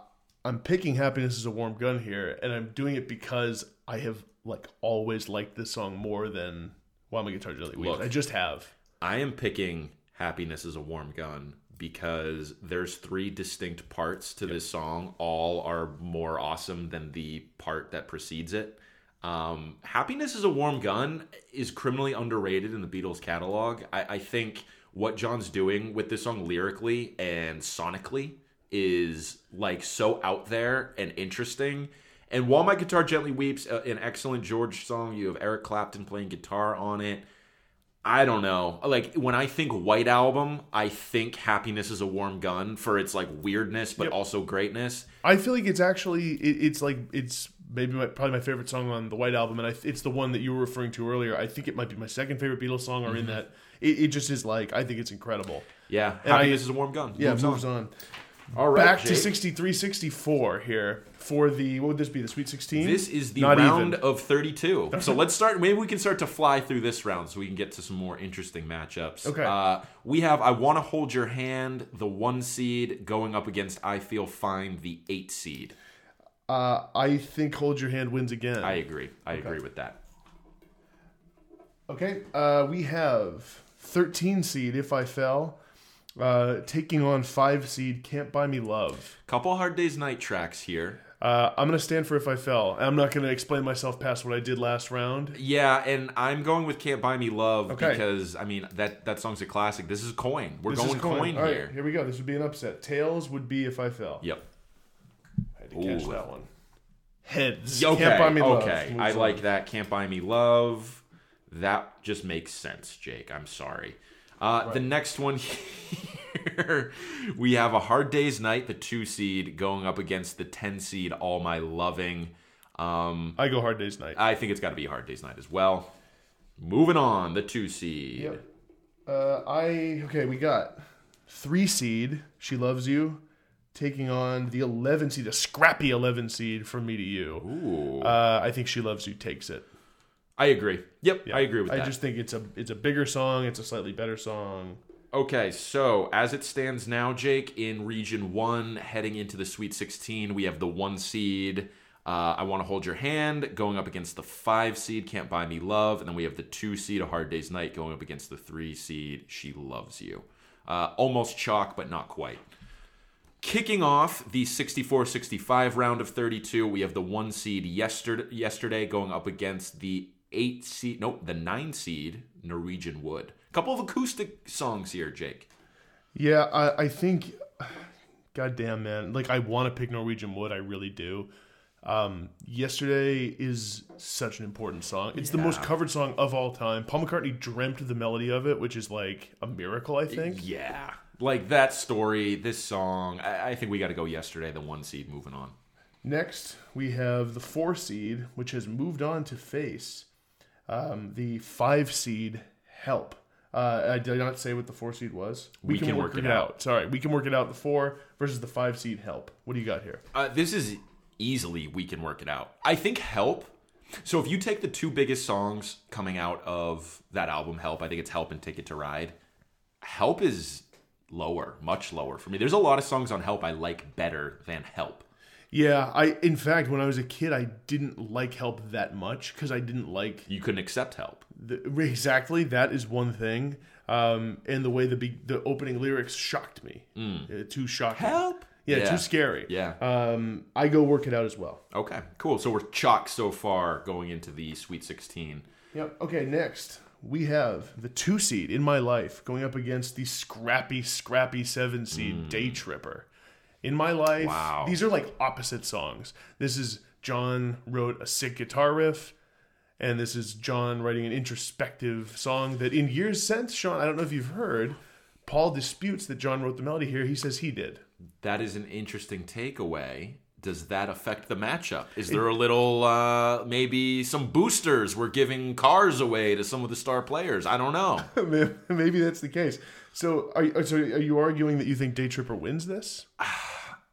I'm picking "Happiness is a Warm Gun" here, and I'm doing it because I have like always liked this song more than "While My Guitar Gently Weeps." Look. I just have. I am picking Happiness is a Warm Gun because there's three distinct parts to this song. All are more awesome than the part that precedes it. Um, Happiness is a Warm Gun is criminally underrated in the Beatles catalog. I, I think what John's doing with this song lyrically and sonically is like so out there and interesting. And while my guitar gently weeps, uh, an excellent George song. You have Eric Clapton playing guitar on it. I don't know. Like when I think White Album, I think Happiness is a Warm Gun for its like weirdness, but Yep. also greatness. I feel like it's actually it, it's like it's maybe my, probably my favorite song on the White Album, and I, it's the one that you were referring to earlier. I think it might be my second favorite Beatles song, or in Mm-hmm. that it, it just is like I think it's incredible. Yeah, And I- Happiness is a Warm Gun. Yeah, Moves moves on. on. All right, Back to Jake. 63, 64 here for the what would this be? The Sweet Sixteen. This is the Not round even. of 32. so let's start. Maybe we can start to fly through this round so we can get to some more interesting matchups. Okay. Uh, we have I Want to Hold Your Hand, the one seed, going up against I Feel Fine, the eight seed. Uh, I think Hold Your Hand wins again. I agree. I agree with that. Okay, uh, we have 13 seed If I Fell, uh, taking on 5 seed Can't Buy Me Love. Couple Hard Days Night tracks here. Uh, I'm going to stand for If I Fell. I'm not going to explain myself past what I did last round. Yeah, and I'm going with "Can't Buy Me Love" Okay. because I mean that that song's a classic. This is coin. We're This going coin, right, here. here we go. This would be an upset. Tails would be If I Fell. Yep. I had to catch that one. Heads. Okay. Can't Buy Me Love. okay. moves I on. like that. "Can't Buy Me Love." That just makes sense, Jake. I'm sorry. Uh, The next one here, we have a Hard Day's Night, the two seed, going up against the ten seed, All My Loving. Um, I go Hard Day's Night. I think it's got to be a Hard Day's Night as well. Moving on, the two seed. Yep. Uh, I okay. We got three seed. She loves you, taking on the eleven seed, a scrappy eleven seed from me to you. Ooh. Uh, I think she loves you takes it. I agree. Yep, I agree with I that. I just think it's a it's a bigger song. It's a slightly better song. Okay, so as it stands now, Jake, in Region 1, heading into the Sweet 16, we have the one seed, uh, I Want to Hold Your Hand, going up against the five seed, Can't Buy Me Love, and then we have the two seed, A Hard Day's Night, going up against the three seed, She Loves You. Uh, almost chalk, but not quite. Kicking off the 64 65 round of 32, we have the one seed yesterday, yesterday going up against the eight seed, nope, the nine seed Norwegian Wood. A couple of acoustic songs here, Jake. Yeah, I, I think. God damn, man! Like I want to pick Norwegian Wood. I really do. Um, Yesterday is such an important song. It's the most covered song of all time. Paul McCartney dreamt the melody of it, which is like a miracle. I think. Yeah. Like that story, this song, I, I think we got to go yesterday, the one seed moving on. Next, we have the four seed, which has moved on to face um, the five seed. Help. Uh, I did not say what the four seed was. We can work it out. Sorry, we can work it out. The four versus the five seed. Help. What do you got here? Uh, this is easily we can work it out. I think Help. So if you take the two biggest songs coming out of that album, Help, I think it's Help and Ticket to Ride. Help is lower, much lower for me. There's a lot of songs on Help I like better than Help. Yeah, I. In fact, when I was a kid, I didn't like Help that much because I didn't like You couldn't accept Help. the, exactly that is one thing. Um, and the way the be, the opening lyrics shocked me. Uh, too shocking. Help. Yeah, Yeah. too scary. Yeah. Um, I go work it out as well. Okay, cool. So we're chalk so far going into the Sweet 16. Yep. Okay, next we have the two seed in my life going up against the scrappy, scrappy seven seed Day Tripper. In my life, Wow. these are like opposite songs. This is John wrote a sick guitar riff, and this is John writing an introspective song that in years since, Sean, I don't know if you've heard, Paul disputes that John wrote the melody here. He says he did. That is an interesting takeaway. Does that affect the matchup? Is there a little, uh, maybe some boosters? We're giving cars away to some of the star players. I don't know. Maybe that's the case. So, are, so are you arguing that you think Day Tripper wins this?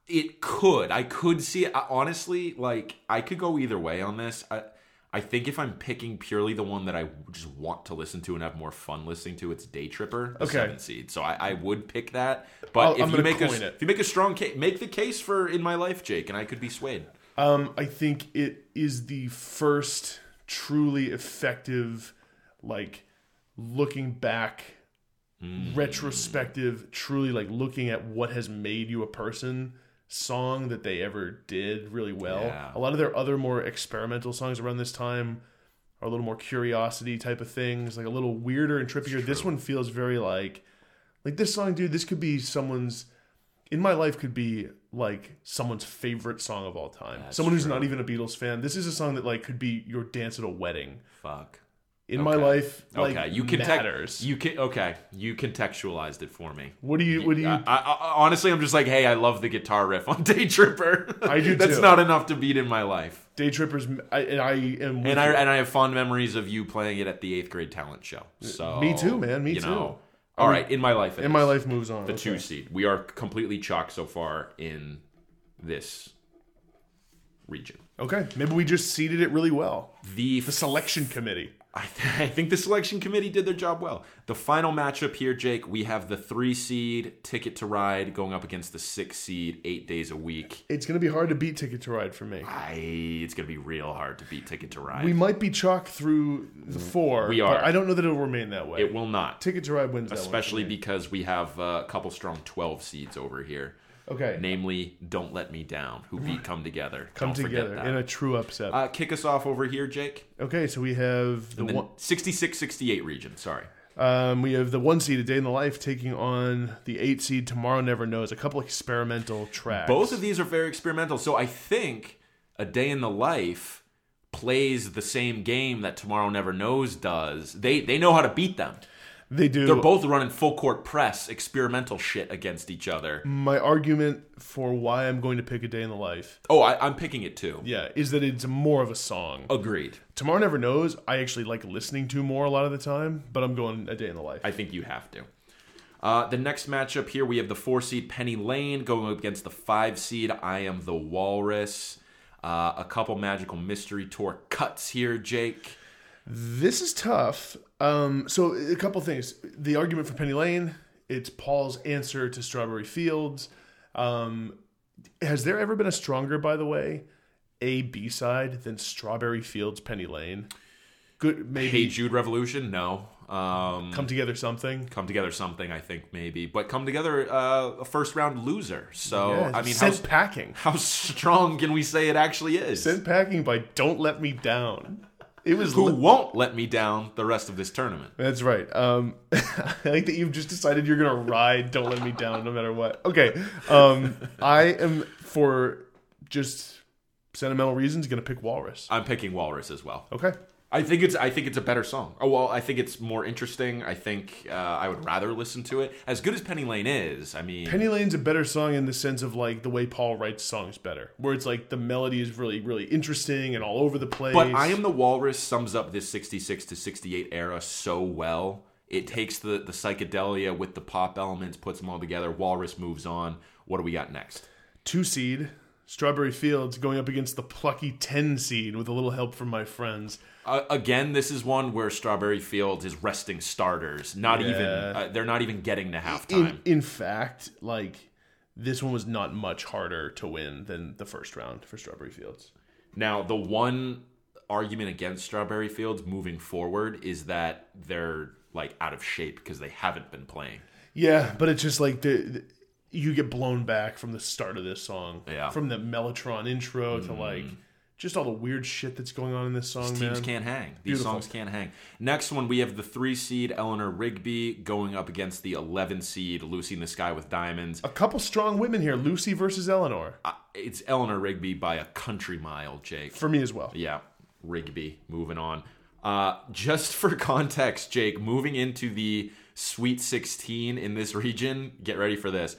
It could. I could see it. I- Honestly, like, I could go either way on this. I, I think if I'm picking purely the one that I just want to listen to and have more fun listening to, it's Day Tripper, the Okay. seven seed. So I, I would pick that. But I'll- if you make a it. if you make a strong case, make the case for in my life, Jake, and I could be swayed. Um, I think it is the first truly effective, like looking back retrospective, truly like looking at what has made you a person song that they ever did really well. Yeah. A lot of their other more experimental songs around this time are a little more curiosity type of things, like a little weirder and trippier. This one feels very like like this song, dude, this could be someone's in my life could be like someone's favorite song of all time. That's Someone who's true. not even a Beatles fan. This is a song that like could be your dance at a wedding. Fuck. In my life, like Okay, you can matters. You can okay. You contextualized it for me. what do you? What do you? I, I, I- honestly, I'm just like, hey, I love the guitar riff on Day Tripper. I do That's too. not enough to beat in my life. Day Trippers, I, and I am. And I you. and I have fond memories of you playing it at the eighth grade talent show. So Me too, man, me you too. Know. All right, in my life, it and my life moves on. the two seed. We are completely chalk so far in this region. Okay, maybe we just seeded it really well. The The selection committee. I, th- I think the selection committee did their job well. The final matchup here, Jake, we have the three seed Ticket to Ride going up against the six seed eight days a week. It's going to be hard to beat Ticket to Ride for me. I it's gonna be real hard to beat Ticket to Ride. We might be chalk through the four. We but are. I don't know that it'll remain that way. it will not, Ticket to Ride wins especially because we have a couple strong twelve seeds over here. Okay. Namely, Don't Let Me Down, who beat Come Together. Come Don't together in a true upset. uh, kick us off over here, Jake. okay, so we have the The one. 66-68 region. Sorry. Um, we have the one seed, A Day in the Life, taking on the eight seed, Tomorrow Never Knows. A couple experimental tracks. Both of these are very experimental. So I think A Day in the Life plays the same game that Tomorrow Never Knows does. They they know how to beat them. They do. They're both running full court press, experimental shit against each other. My argument for why I'm going to pick A Day in the Life, Oh, I, I'm picking it too. yeah, is that it's more of a song. Agreed. Tomorrow Never Knows, I actually like listening to more a lot of the time, but I'm going A Day in the Life. I think you have to. Uh, the next matchup here, we have the four seed Penny Lane going up against the five seed I Am the Walrus. Uh, a couple magical mystery tour cuts here, Jake. This is tough. Um, so a couple things. The argument for Penny Lane, it's Paul's answer to Strawberry Fields. Um, has there ever been a stronger, by the way, A B side than Strawberry Fields Penny Lane? Good, maybe Hey Jude Revolution, no. Um, come together something. come together something, I think maybe, but come together uh, a first round loser. So Yeah, I mean, how, sent packing. how strong can we say it actually is? Sent packing by Don't Let Me Down. It was Who li- won't let me down the rest of this tournament? That's right. Um, I like that you've just decided you're gonna ride. Don't let me down, no matter what. Okay. Um, I am for just sentimental reasons gonna pick Walrus. I'm picking Walrus as well. Okay. I think it's I think it's a better song. Oh well, I think it's more interesting. I think uh, I would rather listen to it. As good as Penny Lane is, I mean, Penny Lane's a better song in the sense of like the way Paul writes songs better, where it's like the melody is really, really interesting and all over the place. but I am the Walrus sums up this 66 to 68 era so well. It takes the the psychedelia with the pop elements, puts them all together. Walrus moves on. What do we got next? two seed Strawberry Fields going up against the plucky ten seed with a little help from my friends. Uh, again, this is one where Strawberry Fields is resting starters. Not even uh, they're not even getting to In halftime. in fact, like this one was not much harder to win than the first round for Strawberry Fields. Now, the one argument against Strawberry Fields moving forward is that they're like out of shape because they haven't been playing. Yeah, but it's just like the, the- you get blown back from the start of this song. Yeah. From the Mellotron intro to like just all the weird shit that's going on in this song, These man. teams can't hang. These Beautiful. songs can't hang. Next one, we have the three seed Eleanor Rigby going up against the 11 seed Lucy in the Sky with Diamonds. A couple strong women here, Lucy versus Eleanor. Uh, It's Eleanor Rigby by a country mile, Jake. For me as well. Yeah, Rigby. Moving on. Uh, just for context, Jake, moving into the Sweet 16 in this region, get ready for this.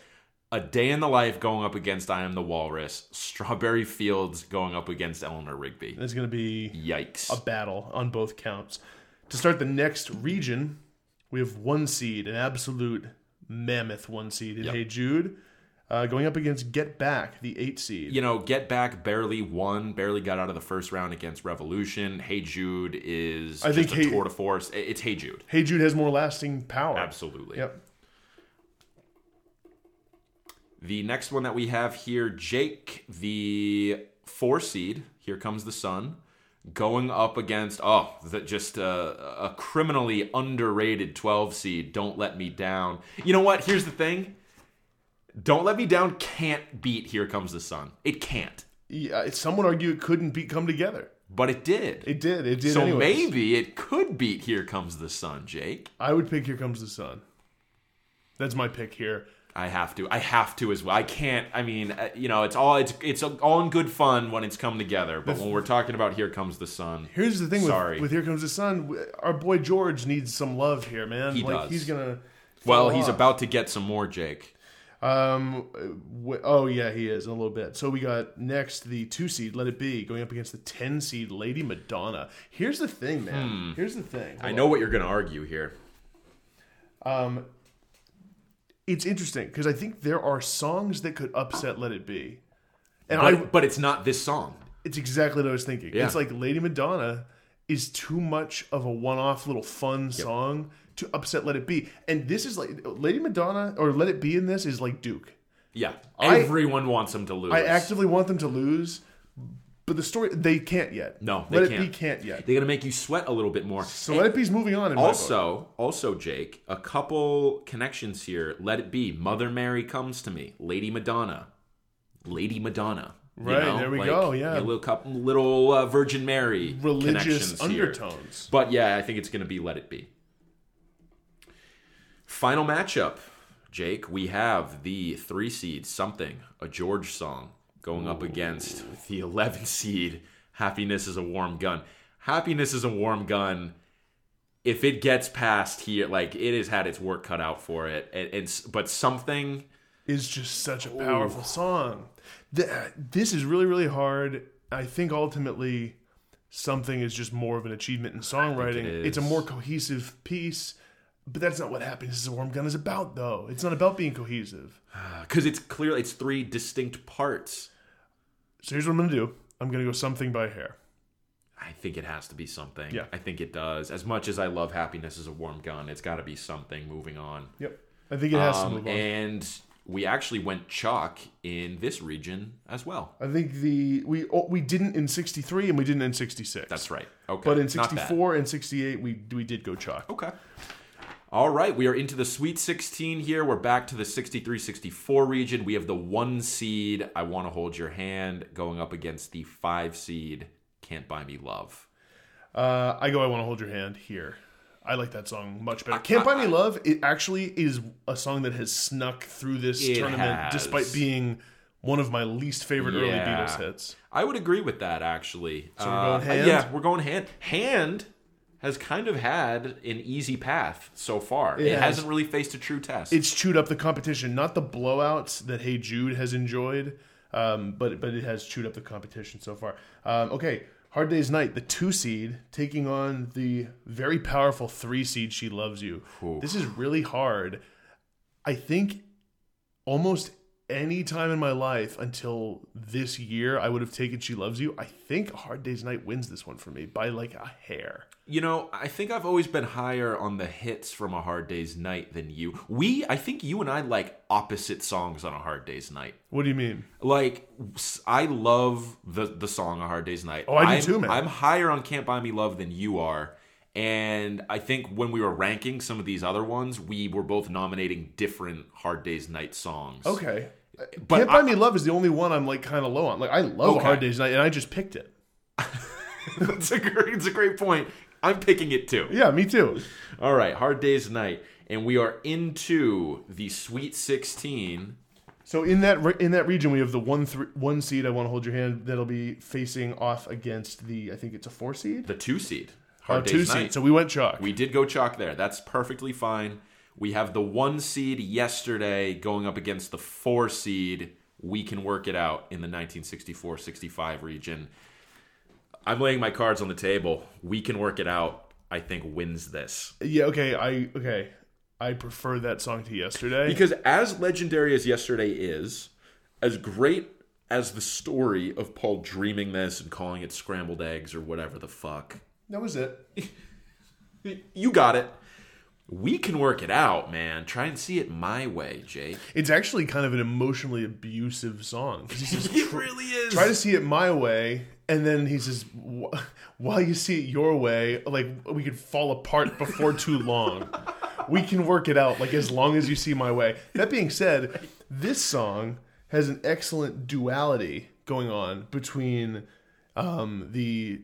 A Day in the Life going up against I Am the Walrus. Strawberry Fields going up against Eleanor Rigby. It's going to be Yikes. a battle on both counts. To start the next region, we have one seed, an absolute mammoth one seed in Yep. Hey Jude, uh, going up against Get Back, the eight seed. You know, Get Back barely won, barely got out of the first round against Revolution. Hey Jude is I just think a Hey- tour de force. It's Hey Jude. Hey Jude has more lasting power. Absolutely. Yep. The next one that we have here, Jake, the four seed, here comes the sun, going up against oh, that just a, a criminally underrated 12 seed. Don't let me down. You know what? Here's the thing. Don't let me down. Can't beat Here Comes the Sun. It can't, Yeah, some would argue it couldn't be come together. but it did. It did. It did. so anyways. maybe it could beat Here Comes the Sun, Jake. I would pick Here Comes the Sun. That's my pick here. I have to. I have to as well. I can't. I mean, uh, you know, it's all it's it's all in good fun when it's come together. But when we're talking about Here Comes the Sun, Here's the thing with, Sorry. with Here Comes the Sun. Our boy George needs some love here, man. He like does. he's gonna. well, he's off. about to get some more, Jake. Um. w- oh yeah, he is in a little bit. So we got next the two seed, Let It Be, going up against the ten seed, Lady Madonna. Here's the thing, man. Here's the thing. Hmm. I Hold know what you're going to argue here. Um. It's interesting because I think there are songs that could upset Let It Be, and But, I. but it's not this song. It's exactly what I was thinking. Yeah. It's like Lady Madonna is too much of a one-off little fun song to upset Let It Be, and this is like Lady Madonna or Let It Be in this is like Duke. Yeah, I- everyone wants him to lose. I actively want them to lose, but the story they can't yet. No, they Let can't. It Be can't yet. They're going to make you sweat a little bit more. So Let It Be's moving on. In my book. Also, also, Jake, a couple connections here. Let it be. Mother Mary comes to me. Lady Madonna. Lady Madonna. You Right, know, there we like, go, yeah. a little couple, little uh, Virgin Mary religious connections here. undertones. But yeah, I think it's going to be Let It Be. Final matchup, Jake. We have the three seed something a George song going up against the 11 seed Happiness is a Warm Gun. Happiness is a Warm Gun. If it gets past here, like it has had its work cut out for it, and, and but something is just such a powerful song. Th- This is really, really hard. I think ultimately something is just more of an achievement in songwriting. it It's a more cohesive piece, but that's not what Happiness is a Warm Gun is about, though. It's not about being cohesive. because it's clearly it's three distinct parts. So here's what I'm going to do I'm going to go Something by Hair. I think it has to be something. Yeah. I think it does. As much as I love happiness is a warm gun, it's got to be something moving on. Yep. I think it has to Um, move on. and we actually went chalk in this region as well. I think the we oh, we didn't in 63 and we didn't in 66. That's right. Okay. But in 64 and 68 we we did go chalk. Okay. All right, we are into the Sweet 16 here. We're back to the 63 64 region. We have the one seed, I Want to Hold Your Hand, going up against the five seed, Can't Buy Me Love. Uh, I go. I want to hold your hand here. I like that song much better. Can't Buy Me Love. It actually is a song that has snuck through this tournament, has. despite being one of my least favorite early Beatles hits. I would agree with that, actually. So we're going hand? Yeah, we're going hand. Hand has kind of had an easy path so far. It, has. hasn't really faced a true test. It's chewed up the competition, not the blowouts that Hey Jude has enjoyed, um, but but it has chewed up the competition so far. Um, okay, Hard Day's Night, the two seed, taking on the very powerful three seed. She loves you. This is really hard. I think almost any time in my life until this year, I would have taken She Loves You. I think Hard Day's Night wins this one for me by like a hair. You know, I think I've always been higher on the hits from a Hard Day's Night than you. We, I think you and I like opposite songs on a Hard Day's Night. What do you mean? Like, I love the the song A Hard Day's Night. Oh, I do I'm- too, man. I'm higher on Can't Buy Me Love than you are. And I think when we were ranking some of these other ones, we were both nominating different Hard Day's Night songs. Okay. But Can't Buy Me Love is the only one I'm like kind of low on. Like I love Okay. Hard Day's Night, and I just picked it. That's a great, it's a great point. I'm picking it too. Yeah, me too. All right, Hard Day's Night. And we are into the Sweet 16. So in that re- in that region, we have the one three, one seed. I want to hold your hand. That'll be facing off against the. I think it's a four seed. the two seed. Hard two Day's seed. So we went chalk. we did go chalk there. That's perfectly fine. We have the one seed yesterday going up against the four seed. We can work it out in the 1964 65 region. I'm laying my cards on the table. We can work it out. I think wins this. yeah. Okay. I okay. I prefer that song to yesterday. Because as legendary as yesterday is, as great as the story of Paul dreaming this and calling it scrambled eggs or whatever the fuck, that was it. you got it. We can work it out, man. Try and see it my way, Jake. It's actually kind of an emotionally abusive song. It really is. Try to see it my way, And then he says, "While you see it your way, like we could fall apart before too long. We can work it out, like as long as you see my way." That being said, this song has an excellent duality going on between um, the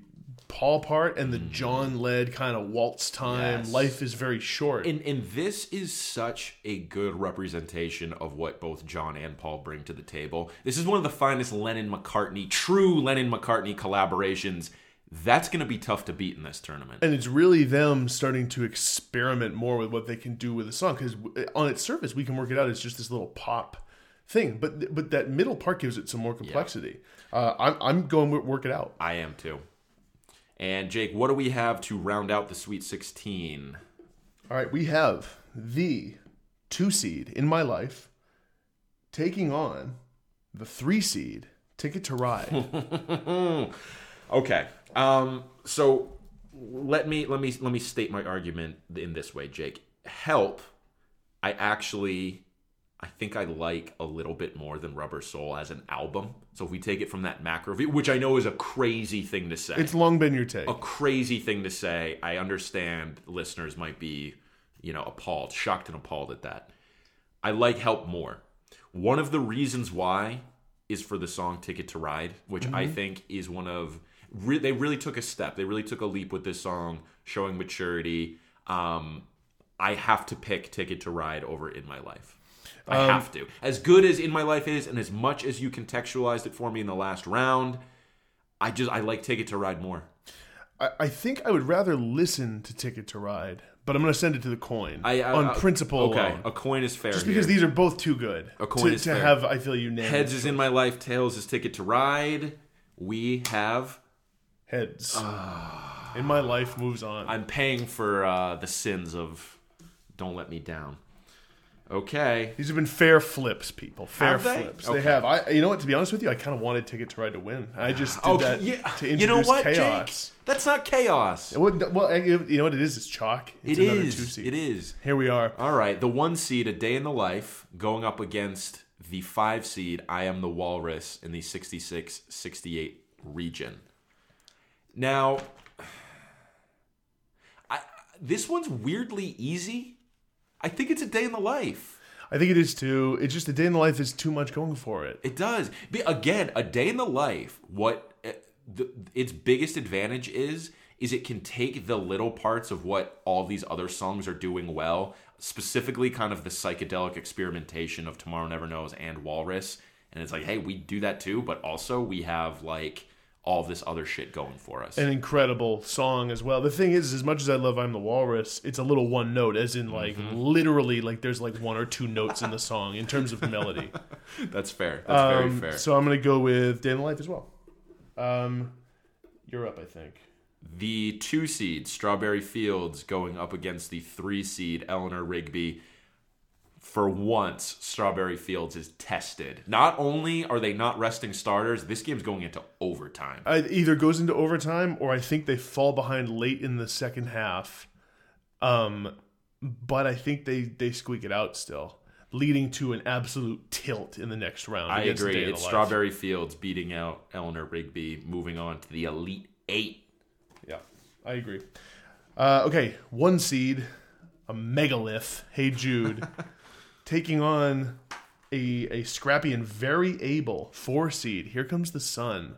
Paul part and the John led kind of waltz time. Yes. Life is very short. And and this is such a good representation of what both John and Paul bring to the table. This is one of the finest Lennon McCartney, true Lennon McCartney collaborations. That's going to be tough to beat in this tournament. and it's really them starting to experiment more with what they can do with the song because on its surface we can work it out as just this little pop thing but but that middle part gives it some more complexity uh, I'm, I'm going to work it out I am too. And Jake, what do we have to round out the Sweet 16? all right we have the two seed in my life taking on the three seed ticket to ride Okay. Um so let me let me let me state my argument in this way, Jake. Help I actually I think I like a little bit more than Rubber Soul as an album. So if we take it from that macro view, which I know is a crazy thing to say. it's long been your take a crazy thing to say. I understand listeners might be, you know, appalled, shocked and appalled at that. I like Help more. One of the reasons why is for the song Ticket to Ride, which I think is one of re- they really took a step. They really took a leap with this song, showing maturity. Um, I have to pick Ticket to Ride over In My Life. I have um, to. As good as In My Life is, and as much as you contextualized it for me in the last round, I just I like Ticket to Ride more. I, I think I would rather listen to ticket to ride but i'm going to send it to the coin I, I- on I- principle Okay, alone. a coin is fair. just because here. these are both too good A coin to, is to fair. have i feel unanimous heads is in my life, tails is ticket to ride. We have. heads ah. in my life moves on I'm paying for uh, the sins of "Don't Let Me Down." Okay, These have been fair flips, people. Fair Have they? flips. Okay. They have. I, you know what? To be honest with you, I kind of wanted Ticket to Ride to win. I just did okay, that yeah. to introduce you know what, chaos. Jake? That's not chaos. It wouldn't- well, you know what it is? It's chalk. It's It another is. two seed. It is. Here we are. All right, the one seed, A Day in the Life, going up against the five seed, I Am the Walrus, in the 66 68 region. Now, I, this one's weirdly easy. I think it's A Day in the Life. I think it is too. It's just a day in the life is too much going for it. It does. Be, again, A Day in the Life, what uh, the, its biggest advantage is, is it can take the little parts of what all these other songs are doing well, specifically kind of the psychedelic experimentation of Tomorrow Never Knows and Walrus. And it's like, hey, we do that too, but also we have like all this other shit going for us. An incredible song as well. The thing is, as much as I love "I'm the Walrus," it's a little one note, as in like Mm-hmm. literally, like there's like one or two notes in the song in terms of melody. That's fair. That's Um, very fair. So I'm gonna go with "Day in the Life" as well. Um, you're up, I think. the two seed Strawberry Fields going up against the three seed Eleanor Rigby. For once, Strawberry Fields is tested. Not only are they not resting starters, this game's going into overtime. It either goes into overtime or I think they fall behind late in the second half. Um, but I think they they squeak it out still, leading to an absolute tilt in the next round. I agree. It's. Strawberry Fields beating out Eleanor Rigby, moving on to the Elite Eight. Yeah, I agree. Uh, okay, one seed, a megalith. Hey Jude, taking on a a scrappy and very able four seed. Here comes the sun.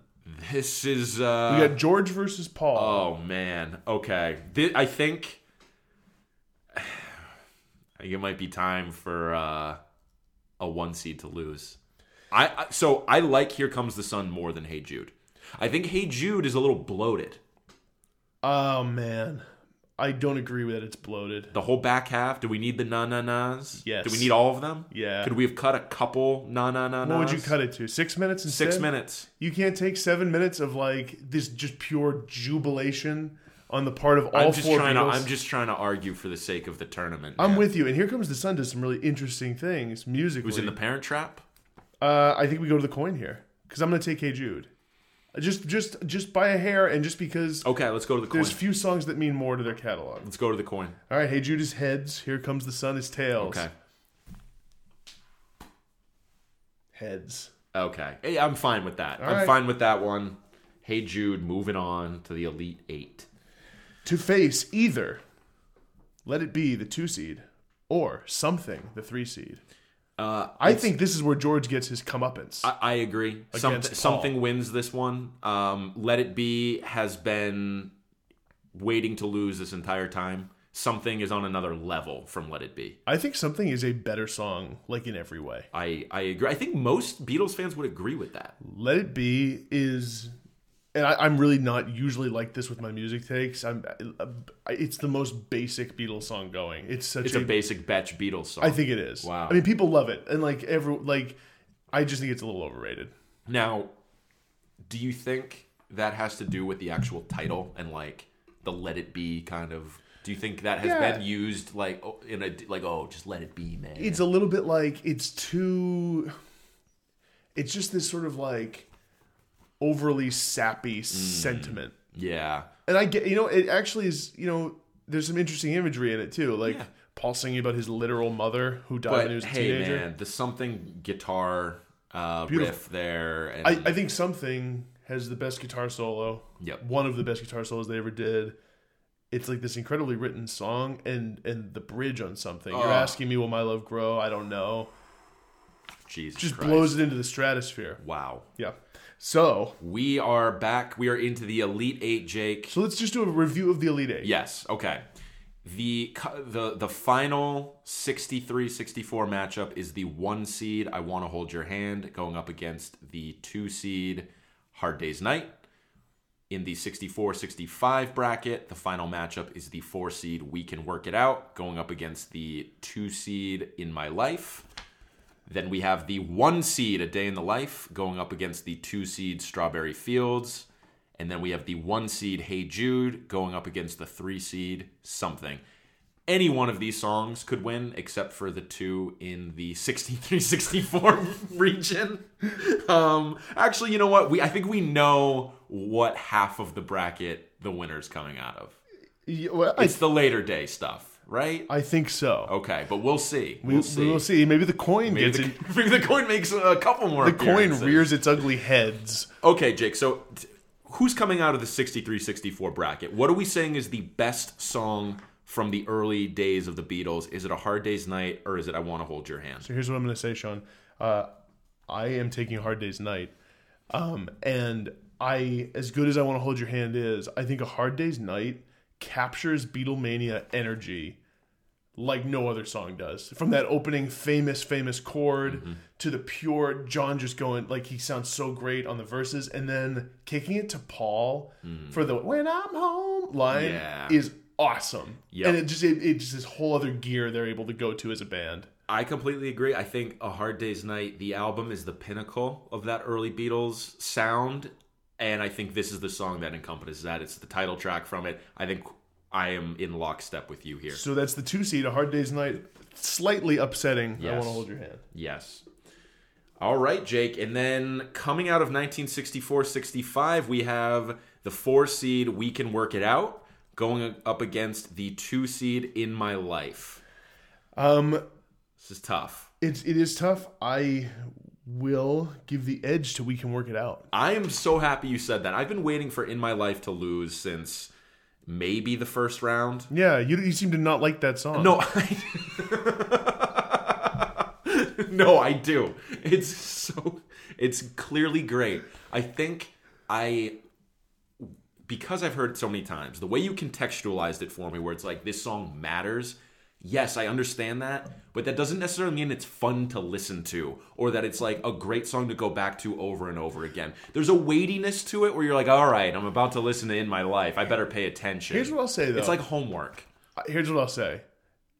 This is. Uh, We got George versus Paul. Oh man. Okay. Thi- I think. I think it might be time for uh, a one seed to lose. I, I so I like Here Comes the Sun more than Hey Jude. I think Hey Jude is a little bloated. Oh man, I don't agree with that. It's bloated. The whole back half. Do we need the na na nas? Yes. Do we need all of them? Yeah. Could we have cut a couple na na na nas? What would you cut it to? Six minutes instead. Six minutes. You can't take seven minutes of like this just pure jubilation on the part of all I'm just four trying to. I'm just trying to argue for the sake of the tournament. I'm with you. And here comes the sun does some really interesting things musically. Who's in the Parent Trap? Uh, I think we go to the coin here because I'm going to take Hey Jude. Just, just, just by a hair, and just because Okay, let's go to the coin. there's few songs that mean more to their catalog. Let's go to the coin. All right, Hey Judas, heads. Here comes the sun is tails. Okay. Heads. Okay. Hey, I'm fine with that. I'm right. fine with that one. Hey Jude moving on to the Elite Eight. To face either Let It Be, the two seed, or Something, the three seed. Uh, I think this is where George gets his comeuppance. I, I agree. Something, something wins this one. Um, Let It Be has been waiting to lose this entire time. Something is on another level from Let It Be. I think Something is a better song, like in every way. I, I agree. I think most Beatles fans would agree with that. Let It Be is, and I, I'm really not usually like this with my music takes. I'm, it's the most basic Beatles song going. It's such It's a basic Betch Beatles song. I think it is. Wow. I mean, people love it, and like every like, I just think it's a little overrated. Now, do you think that has to do with the actual title and like the "Let It Be" kind of? Do you think that has Yeah. been used like oh, in a like oh just let it be, man? It's a little bit like it's too. It's just this sort of like overly sappy Mm. sentiment, yeah, and I get you know it actually is you know there's some interesting imagery in it too, like Yeah. Paul singing about his literal mother who died when but he was a hey, teenager. man, the something guitar uh, riff there, and I, I think something has the best guitar solo. Yep. One of the best guitar solos they ever did. It's like this incredibly written song and and the bridge on something. You're asking me will my love grow? I don't know. Jesus Just Christ. blows it into the stratosphere. Wow. Yeah. So We are back. We are into the Elite Eight, Jake. so let's just do a review of the Elite Eight. Yes. Okay. The the the final 63-64 matchup is the 1 seed I want to hold your hand going up against the 2 seed Hard Days Night. In the 64-65 bracket, the final matchup is the 4 seed We Can Work It Out going up against the 2 seed In My Life. Then we have the 1 seed A Day in the Life going up against the 2 seed Strawberry Fields. And then we have the one seed Hey Jude going up against the three seed Something. Any one of these songs could win, except for the two in the 63 64 region. Um, actually, you know what? We I think we know what half of the bracket the winner's coming out of. Yeah, well, I, It's the later day stuff, right? I think so. Okay, but we'll see. We'll we, see. will see. Maybe the coin Maybe gets the, it. maybe the coin makes a couple more. The coin rears its ugly heads. Okay, Jake. So, t- who's coming out of the 63-64 bracket? What are we saying is the best song from the early days of the Beatles? Is it a Hard Day's Night or is it I Want to Hold Your Hand? So here's what I'm going to say, Sean. Uh, I am taking Hard Day's Night, um, and I, as good as I want to hold your hand is, I think a Hard Day's Night captures Beatlemania energy like no other song does. From that opening famous, famous chord Mm-hmm. to the pure John just going like he sounds so great on the verses, and then kicking it to Paul for the "When I'm Home" line Mm. Yeah. is awesome. Yep. And it just it, it's just this whole other gear they're able to go to as a band. I completely agree. I think A Hard Day's Night, the album, is the pinnacle of that early Beatles sound. And I think this is the song that encompasses that. It's the title track from it. I think I am in lockstep with you here. So that's the two seed, a hard day's night. Slightly upsetting. I want to hold your hand. Yes. All right, Jake. And then coming out of 1964 65, we have the four seed We Can Work It Out going up against the two seed In My Life. Um, This is tough. it's it is tough. I will give the edge to we can work it out. I am so happy you said that. I've been waiting for In My Life to lose since maybe the first round. Yeah, you, you seem to not like that song. No, I, no, I do. It's so. It's clearly great. I think I, because I've heard so many times, the way you contextualized it for me, where it's like this song matters. Yes, I understand that, but that doesn't necessarily mean it's fun to listen to or that it's like a great song to go back to over and over again. There's a weightiness to it where you're like, all right, I'm about to listen to In My Life. I better pay attention. Here's what I'll say though. It's like homework. Uh, here's what I'll say.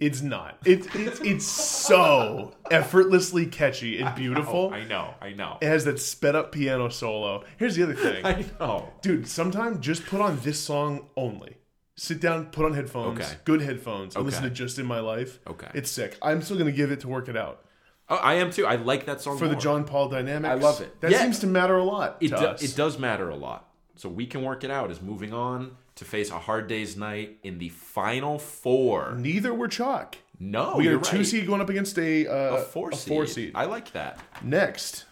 It's not. It's it's it's so effortlessly catchy and beautiful. I know, I know. It has that sped up piano solo. Here's the other thing. I know. Dude, sometime just put on this song only. Sit down, put on headphones, Okay. good headphones, and listen to Just in My Life. Okay. It's sick. I'm still going to give it to Work It Out. Oh, I am too. I like that song For the. John Paul dynamics. I love it. That Yeah. seems to matter a lot It to do, us. it does matter a lot. So we can work it out. Is moving on to face a hard day's night in the final four. Neither were chalk. No, We got you're a two right. seed going up against a, uh, a four, a seed. four seed. I like that. Next,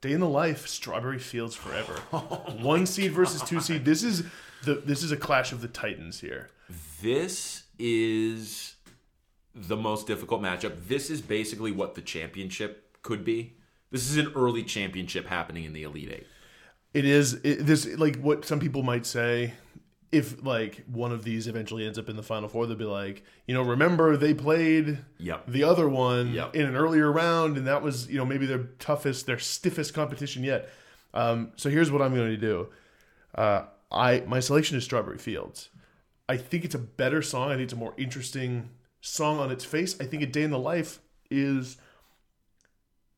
Day in the Life, Strawberry Fields Forever. One seed versus two seed. This is the this is a clash of the titans here. This is the most difficult matchup. This is basically what the championship could be. This is an early championship happening in the Elite Eight. It is it, this like what some people might say. If like one of these eventually ends up in the final four, they'll be like, you know, remember they played Yep. the other one Yep. in an earlier round, and that was you know maybe their toughest, their stiffest competition yet. Um, so here's what I'm going to do. Uh, I my selection is Strawberry Fields. I think it's a better song. I think it's a more interesting song on its face. I think A Day in the Life is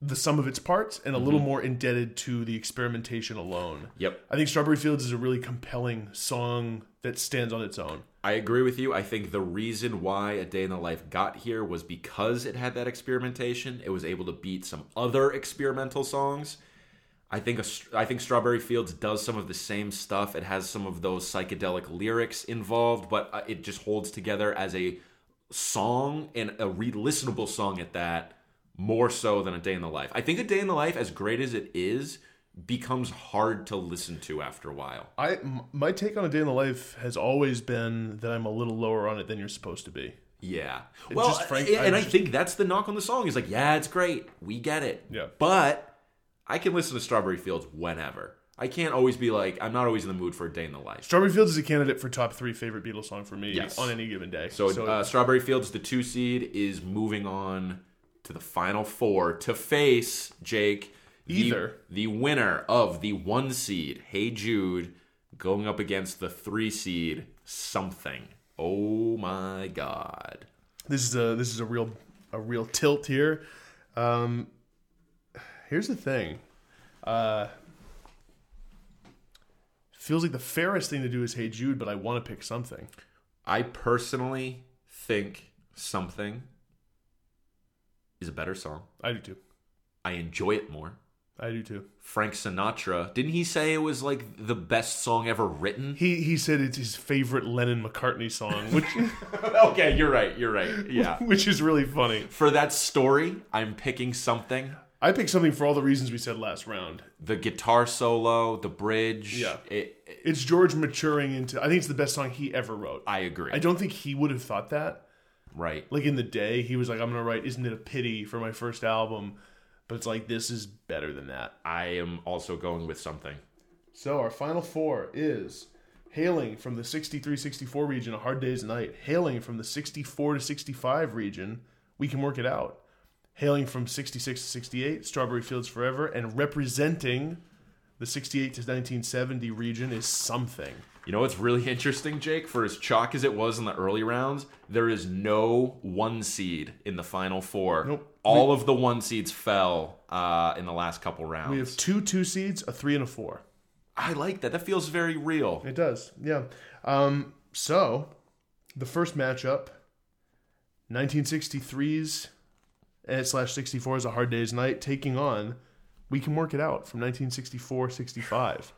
the sum of its parts and a mm-hmm. little more indebted to the experimentation alone. Yep. I think Strawberry Fields is a really compelling song that stands on its own. I agree with you. I think the reason why A Day in the Life got here was because it had that experimentation. It was able to beat some other experimental songs. I think a, I think Strawberry Fields does some of the same stuff. It has some of those psychedelic lyrics involved, but uh, it just holds together as a song and a re-listenable song at that more so than A Day in the Life. I think A Day in the Life, as great as it is, becomes hard to listen to after a while. I my take on A Day in the Life has always been that I'm a little lower on it than you're supposed to be. Yeah. Well, just frank- and I I think that's the knock on the song. Is like, yeah, it's great. We get it. Yeah. But I can listen to Strawberry Fields whenever. I can't always be like, I'm not always in the mood for a day in the life. Strawberry Fields is a candidate for top three favorite Beatles song for me Yes. on any given day. So, uh, Strawberry Fields, the two seed, is moving on to the final four to face Jake. the- Either. the winner of the one seed, Hey Jude, going up against the three seed, something. Oh my God. this is a this is a real a real tilt here. Um, here's the thing. Uh, feels like the fairest thing to do is Hey Jude, but I want to pick something. I personally think something is a better song. I do too. I enjoy it more. I do too. Frank Sinatra, didn't he say it was like the best song ever written? He he said it's his favorite Lennon McCartney song, which okay, you're right. You're right. Yeah. which is really funny. For that story, I'm picking something. I picked something for all the reasons we said last round. The guitar solo, the bridge. Yeah. It, it- It's George maturing into. I think it's the best song he ever wrote. I agree. I don't think he would have thought that. right. Like in the day, he was like, "I'm gonna write Isn't It a Pity for my first album," but it's like this is better than that. I am also going with something. So our final four is hailing from the 63-64 region, A Hard Day's Night. Hailing from the 64 to 65 region, We Can Work It Out. Hailing from 66 to 68, Strawberry Fields Forever, and representing the 68 to 1970 region is something. You know what's really interesting, Jake? For as chalk as it was in the early rounds, there is no one seed in the final four. Nope. All of the one seeds fell uh, in the last couple rounds. We have two two seeds, a three and a four. I like that. That feels very real. It does, yeah. Um, so, the first matchup, 1963's and slash 64 is a hard day's night, taking on We Can Work It Out from 1964 65.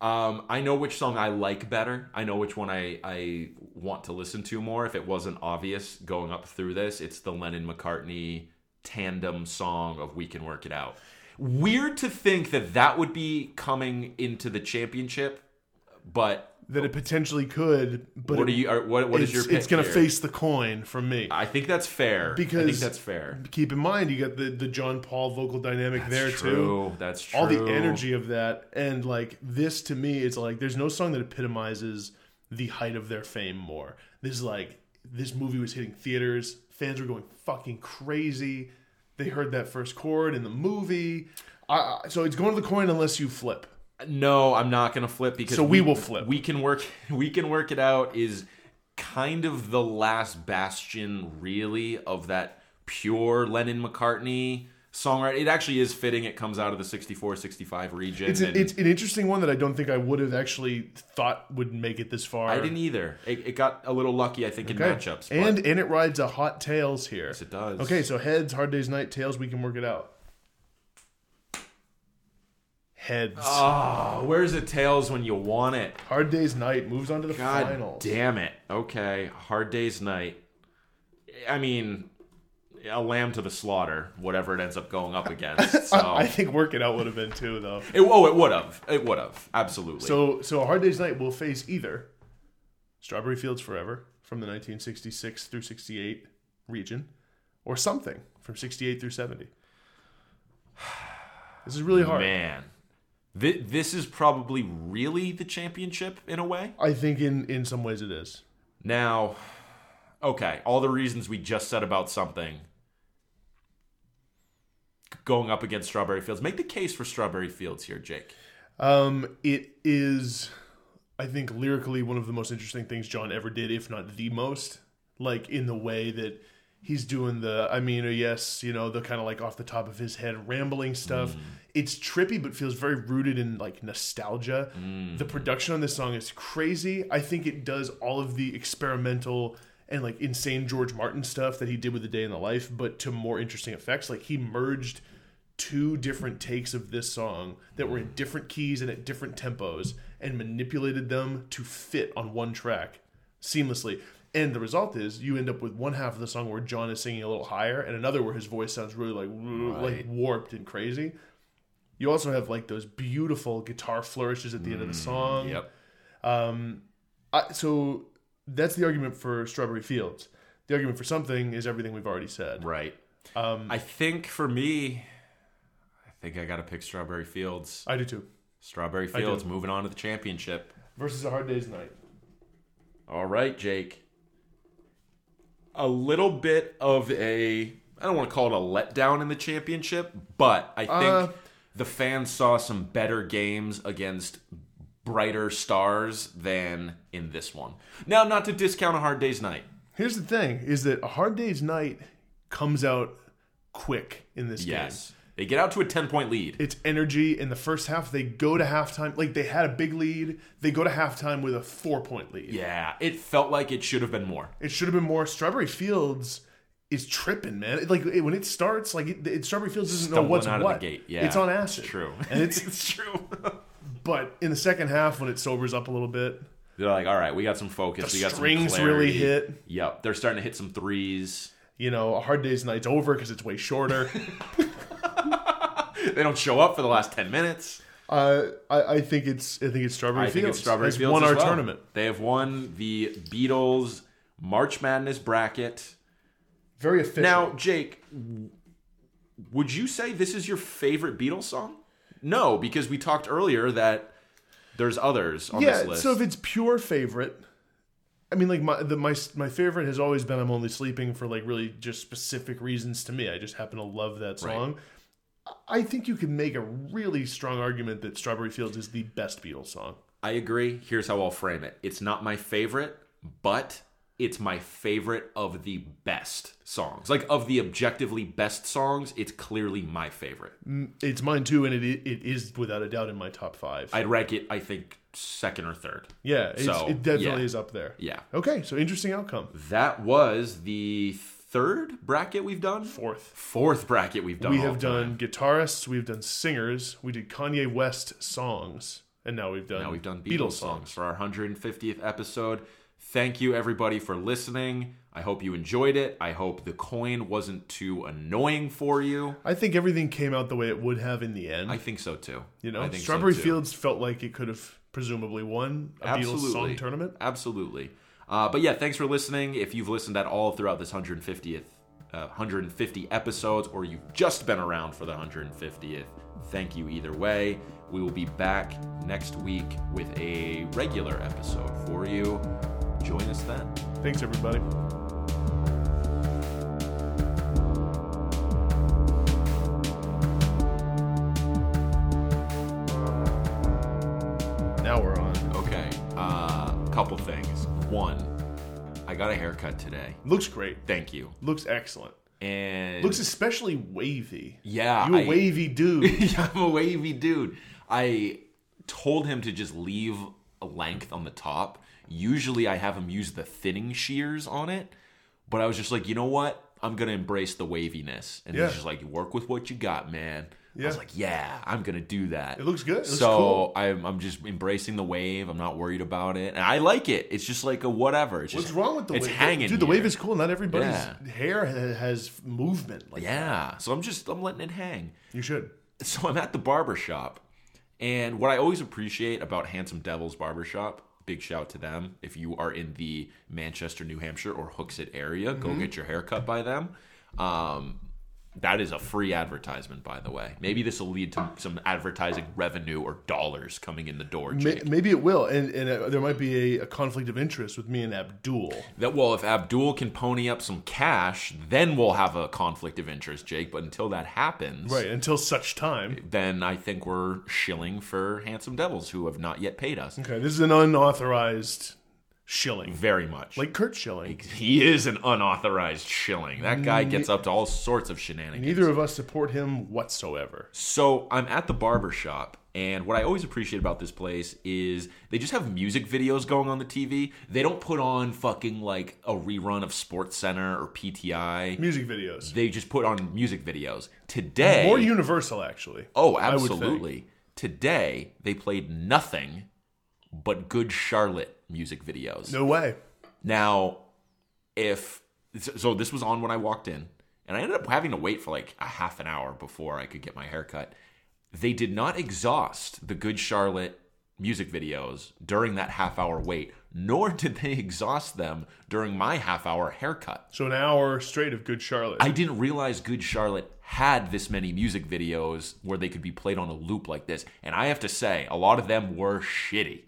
Um, I know which song I like better. I know which one I, I want to listen to more. If it wasn't obvious going up through this, it's the Lennon McCartney tandem song of "We Can Work It Out." Weird to think that that would be coming into the championship, but That it potentially could, but what it- are you? Are, what what is your? It's going to face the coin from me. I think that's fair. Because I think that's fair. Keep in mind, you got the, the John Paul vocal dynamic there, too. That's true. all the energy of that and like this to me it's like there's no song that epitomizes the height of their fame more this is like this movie was hitting theaters fans were going fucking crazy they heard that first chord in the movie so it's going to the coin unless you flip No, I'm not gonna flip because So we will flip. We can work. We can work it out. Is kind of the last bastion, really, of that pure Lennon McCartney songwriter. It actually is fitting. It comes out of the 64-65 region. it's, a, and it's an interesting one that i don't think i would have actually thought would make it this far I didn't either. It, it got a little lucky, I think, in Okay. matchups. and and it rides a hot tails here yes, it does. okay so heads hard days night tails we can work it out heads ah, Oh, where's the tails when you want it? Hard Day's Night moves on to the God finals. damn it. Okay, hard day's night. I mean, a lamb to the slaughter, whatever it ends up going up against. So I think Work It Out would have been too, though. it, oh, it would have, it would have, absolutely. So, so a Hard Day's Night will face either Strawberry Fields Forever from the 1966 through 68 region, or something from 68 through 70. This is really hard. man, Thi- this is probably really the championship in a way. I think in in some ways it is. Now, okay, all the reasons we just said about something going up against Strawberry Fields. Make the case for Strawberry Fields here, Jake. Um, it is, I think, lyrically one of the most interesting things John ever did, if not the most. Like in the way that he's doing the, I mean, yes, you know, the kind of like off the top of his head rambling stuff. Mm. It's trippy, but feels very rooted in like nostalgia. Mm. The production on this song is crazy. I think it does all of the experimental and like insane George Martin stuff that he did with the day in the life, but to more interesting effects. Like he merged two different takes of this song that were in different keys and at different tempos and manipulated them to fit on one track seamlessly. And the result is you end up with one half of the song where John is singing a little higher and another where his voice sounds really like like warped and crazy. You also have like those beautiful guitar flourishes at the end of the song. Yep. I, so that's the argument for Strawberry Fields. The argument for something is everything we've already said. Right. Um, I think for me, I think I got to pick Strawberry Fields. I do too. Strawberry Fields moving on to the championship. Versus a hard day's night. All right, Jake. A little bit of a I don't want to call it a letdown in the championship, but I think Uh, the fans saw some better games against brighter stars than in this one. Now, not to discount a hard day's night. Here's the thing: is that a hard day's night comes out quick in this game. They get out to a 10 point lead. It's energy in the first half. They go to halftime like they had a big lead. They go to halftime with a four point lead. Yeah, it felt like it should have been more. It should have been more. Strawberry Fields is tripping, man. It- like it- when it starts, like it, it- Strawberry Fields doesn't know what's out of what. the gate. Yeah. it's on acid. It's true. and it's it's true. but in the second half when it sobers up a little bit, They're like, all right, we got some focus. The we got strings some clarity. really hit. Yep, they're starting to hit some threes. you know, a hard day's night's over because it's way shorter. They don't show up for the last ten minutes. uh, I, I think it's I think it's Strawberry I think Fields. it's Strawberry has Fields won our well. tournament. They have won the Beatles March Madness bracket. Very official. Now, Jake, would you say this is your favorite Beatles song? No, because we talked earlier that there's others on yeah. this list. So if it's pure favorite, I mean, like my the my my favorite has always been "I'm Only Sleeping" for like really just specific reasons to me. I just happen to love that song. I think you can make a really strong argument that "Strawberry Fields" is the best Beatles song. I agree. Here's how I'll frame it. It's not my favorite, but it's my favorite of the best songs. Like of the objectively best songs, it's clearly my favorite. Mm, it's mine too, and it it is without a doubt in my top five. I'd rank it, I think, second or third. yeah, So, it definitely yeah. is up there. Yeah. Okay, so interesting outcome. That was the third bracket we've done. Fourth. Fourth bracket we've done. we have done guitarists, we've done singers, we did Kanye West songs, and now we've done Now we've done Beatles, songs for our 150th episode. Thank you everybody for listening. I hope you enjoyed it. I hope the coin wasn't too annoying for you. I think everything came out the way it would have in the end. I think so too. you know, I think so, Strawberry too. Fields felt like it could have presumably won a Beatles song tournament. Absolutely. Uh, but yeah, thanks for listening. If you've listened at all throughout this 150th, uh, 150 episodes, or you've just been around for the 150th, thank you either way. We will be back next week with a regular episode for you. Join us then. Thanks, everybody. Got a haircut today. Looks great. Thank you. Looks excellent. And Looks especially wavy. yeah, You a I- wavy dude. Yeah, I'm a wavy dude. I told him to just leave a length on the top. Usually I have him use the thinning shears on it, but I was just like, you know what? I'm gonna embrace the waviness. And Yeah. he's just like, work with what you got, man. I Yeah. was like, yeah, I'm gonna do that. It looks good. It looks so cool. I'm, I'm just embracing the wave. I'm not worried about it, and I like it. It's just like a whatever. It's just What's wrong with the it's wave? hanging. Dude, the here. wave is cool. Not everybody's Yeah. hair has movement. Like yeah. So I'm just I'm letting it hang. you should. so I'm at the barber shop, and what I always appreciate about Handsome Devils Barbershop, big shout to them. If you are in the Manchester, New Hampshire, or Hooksett area, go get your hair cut by them. Um, that is a free advertisement, by the way. Maybe this will lead to some advertising revenue or dollars coming in the door. Jake. maybe it will, and, and uh, there might be a, a conflict of interest with me and Abdul. That well, if Abdul can pony up some cash, then we'll have a conflict of interest, Jake. But until that happens, Right, until such time. then I think we're shilling for Handsome Devils who have not yet paid us. Okay, this is an unauthorized shilling. Very much. Like Curt Schilling. he is an unauthorized shilling. That guy gets up to all sorts of shenanigans. Neither of us support him whatsoever. So I'm at the barber shop, and what I always appreciate about this place is they just have music videos going on the TV. They don't put on fucking like a rerun of Sports Center or PTI. Music videos. They just put on music videos. Today, More universal, actually. oh, I would think. absolutely. Today they played nothing but Good Charlotte music videos. No way. Now, if so, this was on when I walked in, and I ended up having to wait for like a half an hour before I could get my hair cut. They did not exhaust the Good Charlotte music videos during that half hour wait, nor did they exhaust them during my half hour haircut. So an hour straight of Good Charlotte. I didn't realize Good Charlotte had this many music videos where they could be played on a loop like this. And I have to say, a lot of them were shitty.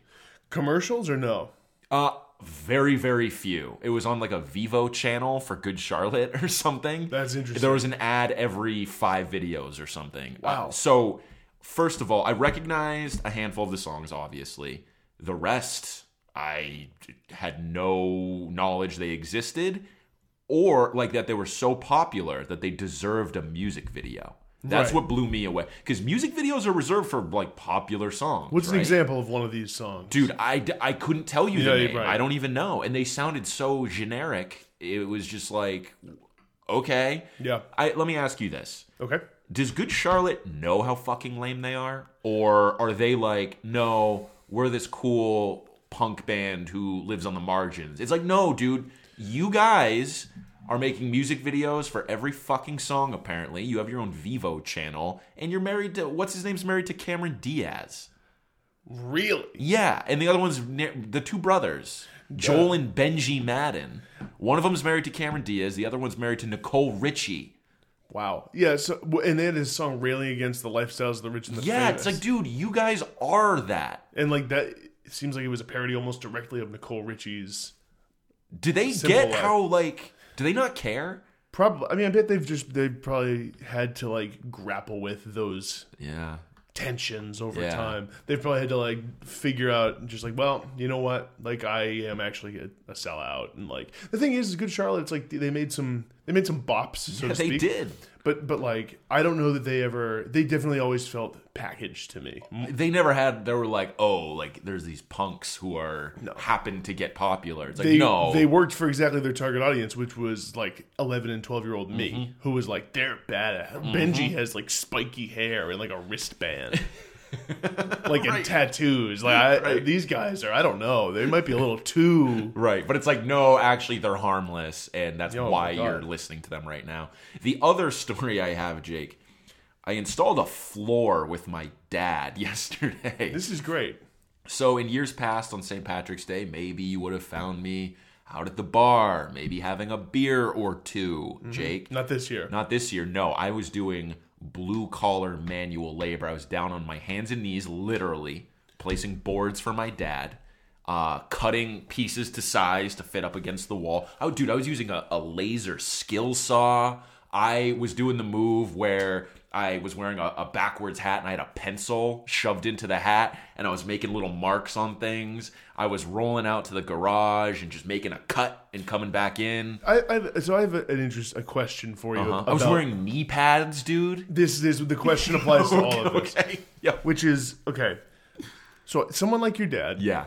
Commercials or no? Uh, very, very few. It was on like a Vevo channel for Good Charlotte or something. That's interesting. There was an ad every five videos or something. Wow. Uh, so, first of all, I recognized a handful of the songs, obviously. The rest, I had no knowledge they existed or like that they were so popular that they deserved a music video. That's Right. what blew me away. Because music videos are reserved for like popular songs. What's an example of one of these songs? Dude, I, I couldn't tell you Yeah, the name. right. I don't even know. And they sounded so generic. It was just like, okay. Yeah. I let me ask you this. Okay. Does Good Charlotte know how fucking lame they are? Or are they like, no, we're this cool punk band who lives on the margins? It's like, no, dude, you guys are making music videos for every fucking song, apparently. You have your own Vevo channel, and you're married to, what's his name's married to Cameron Diaz. Really? Yeah, and the other one's the two brothers, Joel and Benji Madden. One of them's married to Cameron Diaz. The other one's married to Nicole Richie. Wow. Yeah. So and they had his song "Railing Against the Lifestyles of the Rich and the Yeah, Famous." it's like, dude, you guys are that. and like that. It seems like it was a parody almost directly of Nicole Richie's. Do they get life. how like? Do they not care? Probably. I mean, I bet they've just they've probably had to like grapple with those Yeah. tensions over Yeah. time. They've probably had to like figure out just like, well, you know what? Like I am actually a, a sellout, and like the thing is, is Good Charlotte. It's like they made some they made some bops, so Yeah, to they speak. did. But but like I don't know that they ever. They definitely always felt packaged to me. They never had. They were like, oh, like there's these punks who are happen to get popular. It's like They no, they worked for exactly their target audience, which was like eleven and twelve year old me, Mm-hmm. who was like they're bad. Benji has like spiky hair and like a wristband. like and tattoos, like I, Right. these guys are. I don't know. They might be a little too Right, but it's like no, actually they're harmless, and that's Oh, why you're listening to them right now. The other story I have, Jake, I installed a floor with my dad yesterday. This is great. So in years past on St. Patrick's Day, maybe you would have found me out at the bar, maybe having a beer or 2 mm-hmm. Jake. Not this year. Not this year. No, I was doing blue collar manual labor. I was down on my hands and knees, literally placing boards for my dad, uh, cutting pieces to size to fit up against the wall. Oh, dude, I was using a, a laser skill saw. I was doing the move where I was wearing a, a backwards hat and I had a pencil shoved into the hat and I was making little marks on things. I was rolling out to the garage and just making a cut and coming back in. I, I so I have a, an interest, a question for you. Uh-huh. I was wearing knee pads, dude. this. This the question applies to all of this, Okay. Yeah. which is okay. So someone like your dad, Yeah.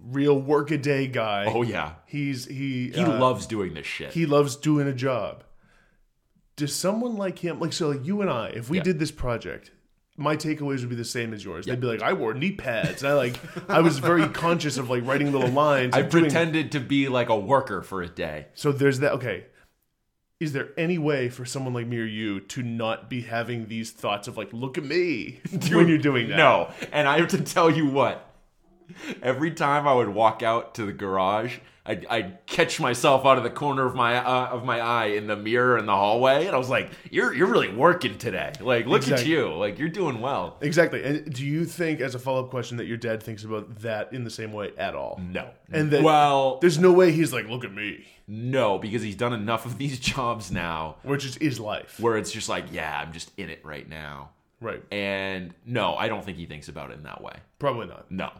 real workaday guy. Oh yeah, He's he he uh, loves doing this shit. he loves doing a job. Does someone like him, like so, like you and I, if we Yeah. did this project, my takeaways would be the same as yours. They'd be like, I wore knee pads, and I like, I was very conscious of like writing little lines. I and doing- pretended to be like a worker for a day. So there's that. Okay, is there any way for someone like me or you to not be having these thoughts of like, look at me when you're doing that? No, and I have to tell you what. Every time I would walk out to the garage, I'd, I'd catch myself out of the corner of my uh, of my eye in the mirror in the hallway, and I was like, "You're you're really working today. Like, look at you. Like, you're doing well." Exactly. And do you think, as a follow up question, that your dad thinks about that in the same way at all? No, And that well, there's no way he's like, look at me, no, because he's done enough of these jobs now which is his life, where it's just like, yeah, I'm just in it right now. right? And no, I don't think he thinks about it in that way. Probably not. No,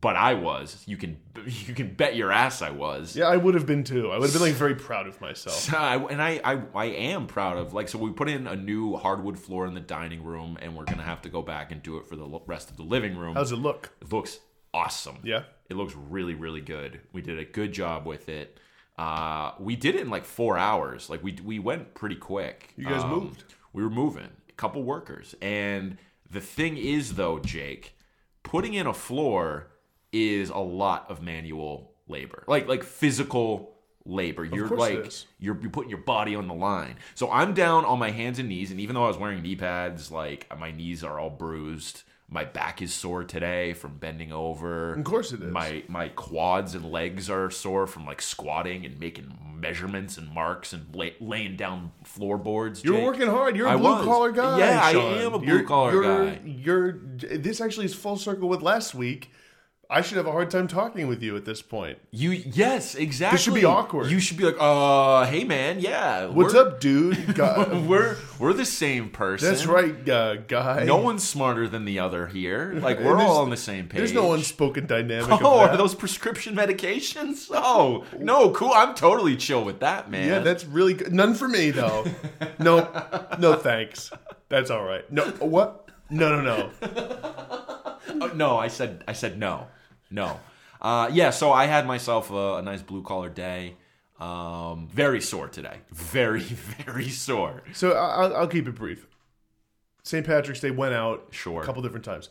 but I was. You can you can bet your ass I was. Yeah, I would have been too. I would have been like very proud of myself. So I, and I, I I am proud of like so we put in a new hardwood floor in the dining room and we're gonna have to go back and do it for the rest of the living room. How's it look? it looks awesome. Yeah. it looks really really good. We did a good job with it. Uh, we did it in like four hours. Like we we went pretty quick. You guys Um, moved. We were moving. A couple workers. And the thing is though, Jake, putting in a floor is a lot of manual labor. Like like physical labor. You're course it like is. you're, you're putting your body on the line. So I'm down on my hands and knees, and even though I was wearing knee pads, like my knees are all bruised. My back is sore today from bending over. Of course it is. My my quads and legs are sore from like squatting and making measurements and marks and lay, laying down floorboards. You're Jake. working hard. You're a I blue was. collar guy. Yeah, I am a You're- blue-collar you're- guy. You're. This actually is full circle with last week. I should have a hard time talking with you at this point. You yes, exactly. This should be awkward. You should be like, uh, hey man, yeah. What's up, dude? We're we're the same person. that's right, uh, guy. No one's smarter than the other here. Like we're all on the same page. There's no unspoken dynamic. Oh, are those prescription medications? Oh, no, cool. I'm totally chill with that, man. Yeah, that's really good. None for me though. no, no thanks. That's all right. No, what? No, no, no. Oh, no, I said I said no, no. Uh, yeah, so I had myself a, a nice blue collar day. Um, very sore today. Very, very sore. So I- I'll, I'll keep it brief. St. Patrick's Day went out Sure. a couple different times.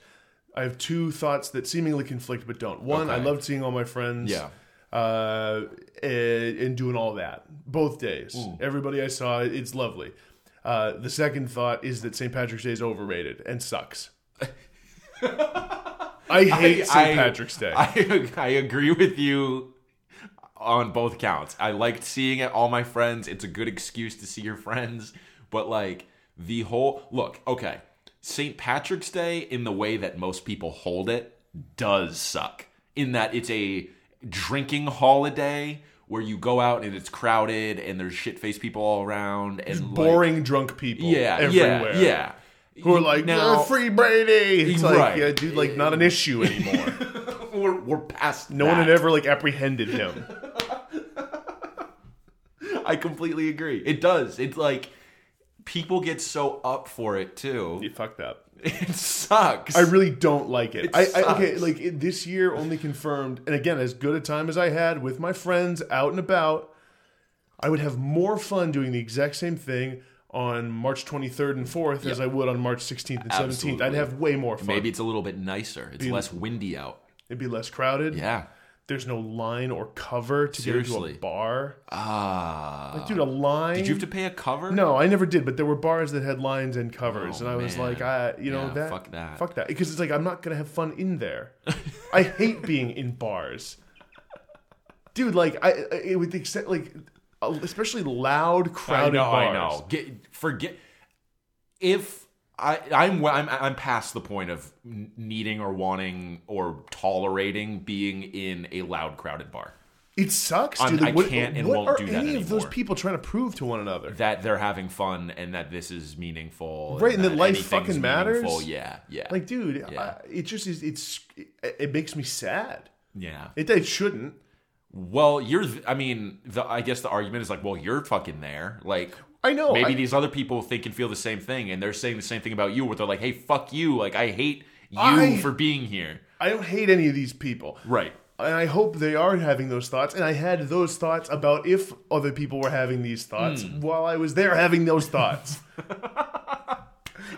I have two thoughts that seemingly conflict but don't. One, I Okay. loved seeing all my friends. Yeah. Uh, and, and doing all that both days. Everybody I saw, it's lovely. Uh, the second thought is that St. Patrick's Day is overrated and sucks. I hate St. I- Patrick's Day. I, I agree with you on both counts. I liked seeing it, all my friends. It's a good excuse to see your friends. But like the whole look, okay. St. Patrick's Day, in the way that most people hold it, does suck. In that it's a drinking holiday where you go out and it's crowded and there's shit faced people all around and like- Boring drunk people yeah, everywhere. yeah, yeah. Who are like, now "Uh, free Brady. It's like, Right. yeah, dude, like not an issue anymore. we're, we're past No one had ever like apprehended him. I completely agree. It does. It's like people get so up for it too. You fucked up. It sucks. I really don't like it. It I, I okay, like it, this year only confirmed, and again, as good a time as I had with my friends out and about, I would have more fun doing the exact same thing on March 23rd and 4th as I would on March 16th and 17th. I'd have way more fun. Maybe it's a little bit nicer. It's less windy out. it'd be less crowded. Yeah. There's no line or cover to get into a bar. Ah. Dude, a line. Did you have to pay a cover? No, I never did, but there were bars that had lines and covers, Oh, and I was man. like, I, you know, Yeah, that, fuck that. fuck that, because it's like I'm not gonna have fun in there. I hate being in bars, dude. Like, I, I it would except like, especially loud, I crowded know. bars. I know. Get, forget if I, I'm, I'm I'm past the point of needing or wanting or tolerating being in a loud, crowded bar. It sucks, dude. I what, can't and won't do that any of those people trying to prove to one another? That they're having fun and that this is meaningful, Right, and that life fucking matters? meaningful. Yeah, yeah, Like, dude, Yeah. I, it just is. It's it, it makes me sad. yeah. It, it shouldn't. Well, you're. th- I mean, the I guess the argument is like, well, you're fucking there. Like, I know. maybe I- these other people think and feel the same thing, and they're saying the same thing about you. Where they're like, hey, fuck you. Like, I hate you I- for being here. I don't hate any of these people. Right. and I hope they are having those thoughts. And I had those thoughts about if other people were having these thoughts Hmm. while I was there having those thoughts.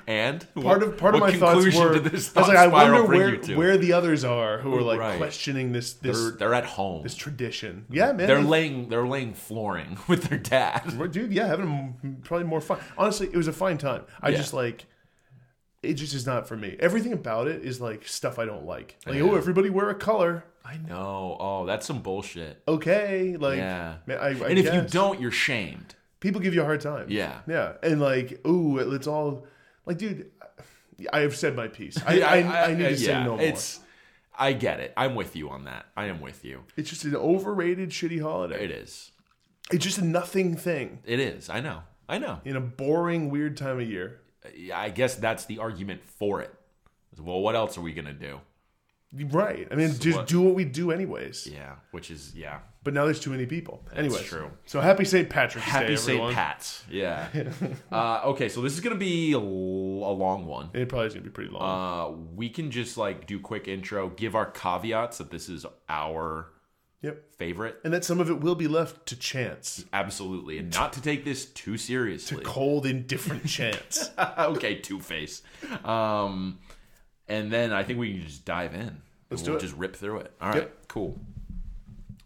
And part of part of what my thoughts were this I was like, I wonder where where the others are who are like Right. questioning this this they're, they're at home. this tradition. Yeah, man. They're they- laying they're laying flooring with their dad. Dude, yeah, having probably more fun. Honestly, it was a fine time. I Yeah. just like it. Just is not for me. Everything about it is like stuff I don't like. Like, Yeah. oh, everybody wear a color. I know. Oh, that's some bullshit. Okay, like, Yeah. man, I, I and if you don't, you're shamed. people give you a hard time. Yeah. yeah, and like, ooh, it's all like, dude. I have said my piece. I, I, I, need to say no more. It's I get it. I'm with you on that. I am with you. It's just an overrated, shitty holiday. It is. It's just a nothing thing It is. I know. I know. in a boring, weird time of year. I guess that's the argument for it. Well, what else are we gonna do? Right. I mean, just what- do what we do anyways. Yeah, which is yeah. But now there's too many people. Anyway, true. So happy St. Patrick's Happy Day, St. Pat's. Yeah. uh, okay, so this is gonna be a long one. It probably is gonna be pretty long. Uh, we can just like do quick intro, give our caveats that this is our yep. favorite. And that some of it will be left to chance, Absolutely, and not to take this too seriously. To cold, indifferent chance. okay, Two Face. Um, and then I think we can just dive in. Let's we'll do it. Just rip through it. All right, Yep. cool.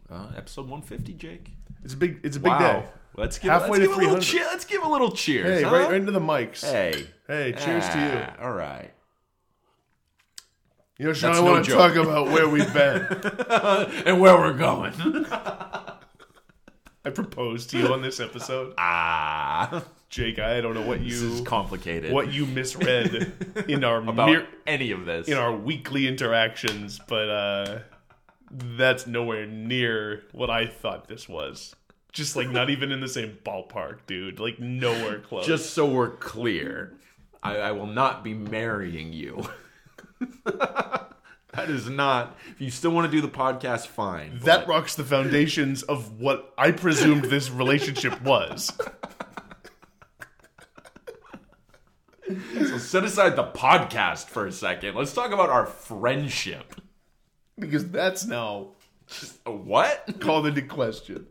Uh, episode 150, Jake. It's a big. It's a big wow. day. Let's give, Halfway let's to give a little 300. cheer. Let's give a little cheers. Hey, huh? right, right into the mics. Hey. Hey, cheers to you. Ah, All right. You know, Sean, That's I no want to talk about where we've been. And where we're going. I proposed to you on this episode, ah. Jake. I don't know what This is you complicated. what you misread in our about mere, any of this? in our weekly interactions, but uh, that's nowhere near what I thought this was. Just like not even in the same ballpark, dude. Like nowhere close. Just so we're clear, I, I will not be marrying you. that is not. If you still want to do the podcast, fine. that but- rocks the foundations of what I presumed this relationship was. so set aside the podcast for a second. Let's talk about our friendship. Because that's now Uh, What? called into question.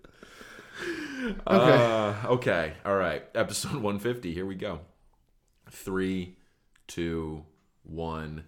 Uh, okay. All right. Episode 150. Here we go. Three, two, one.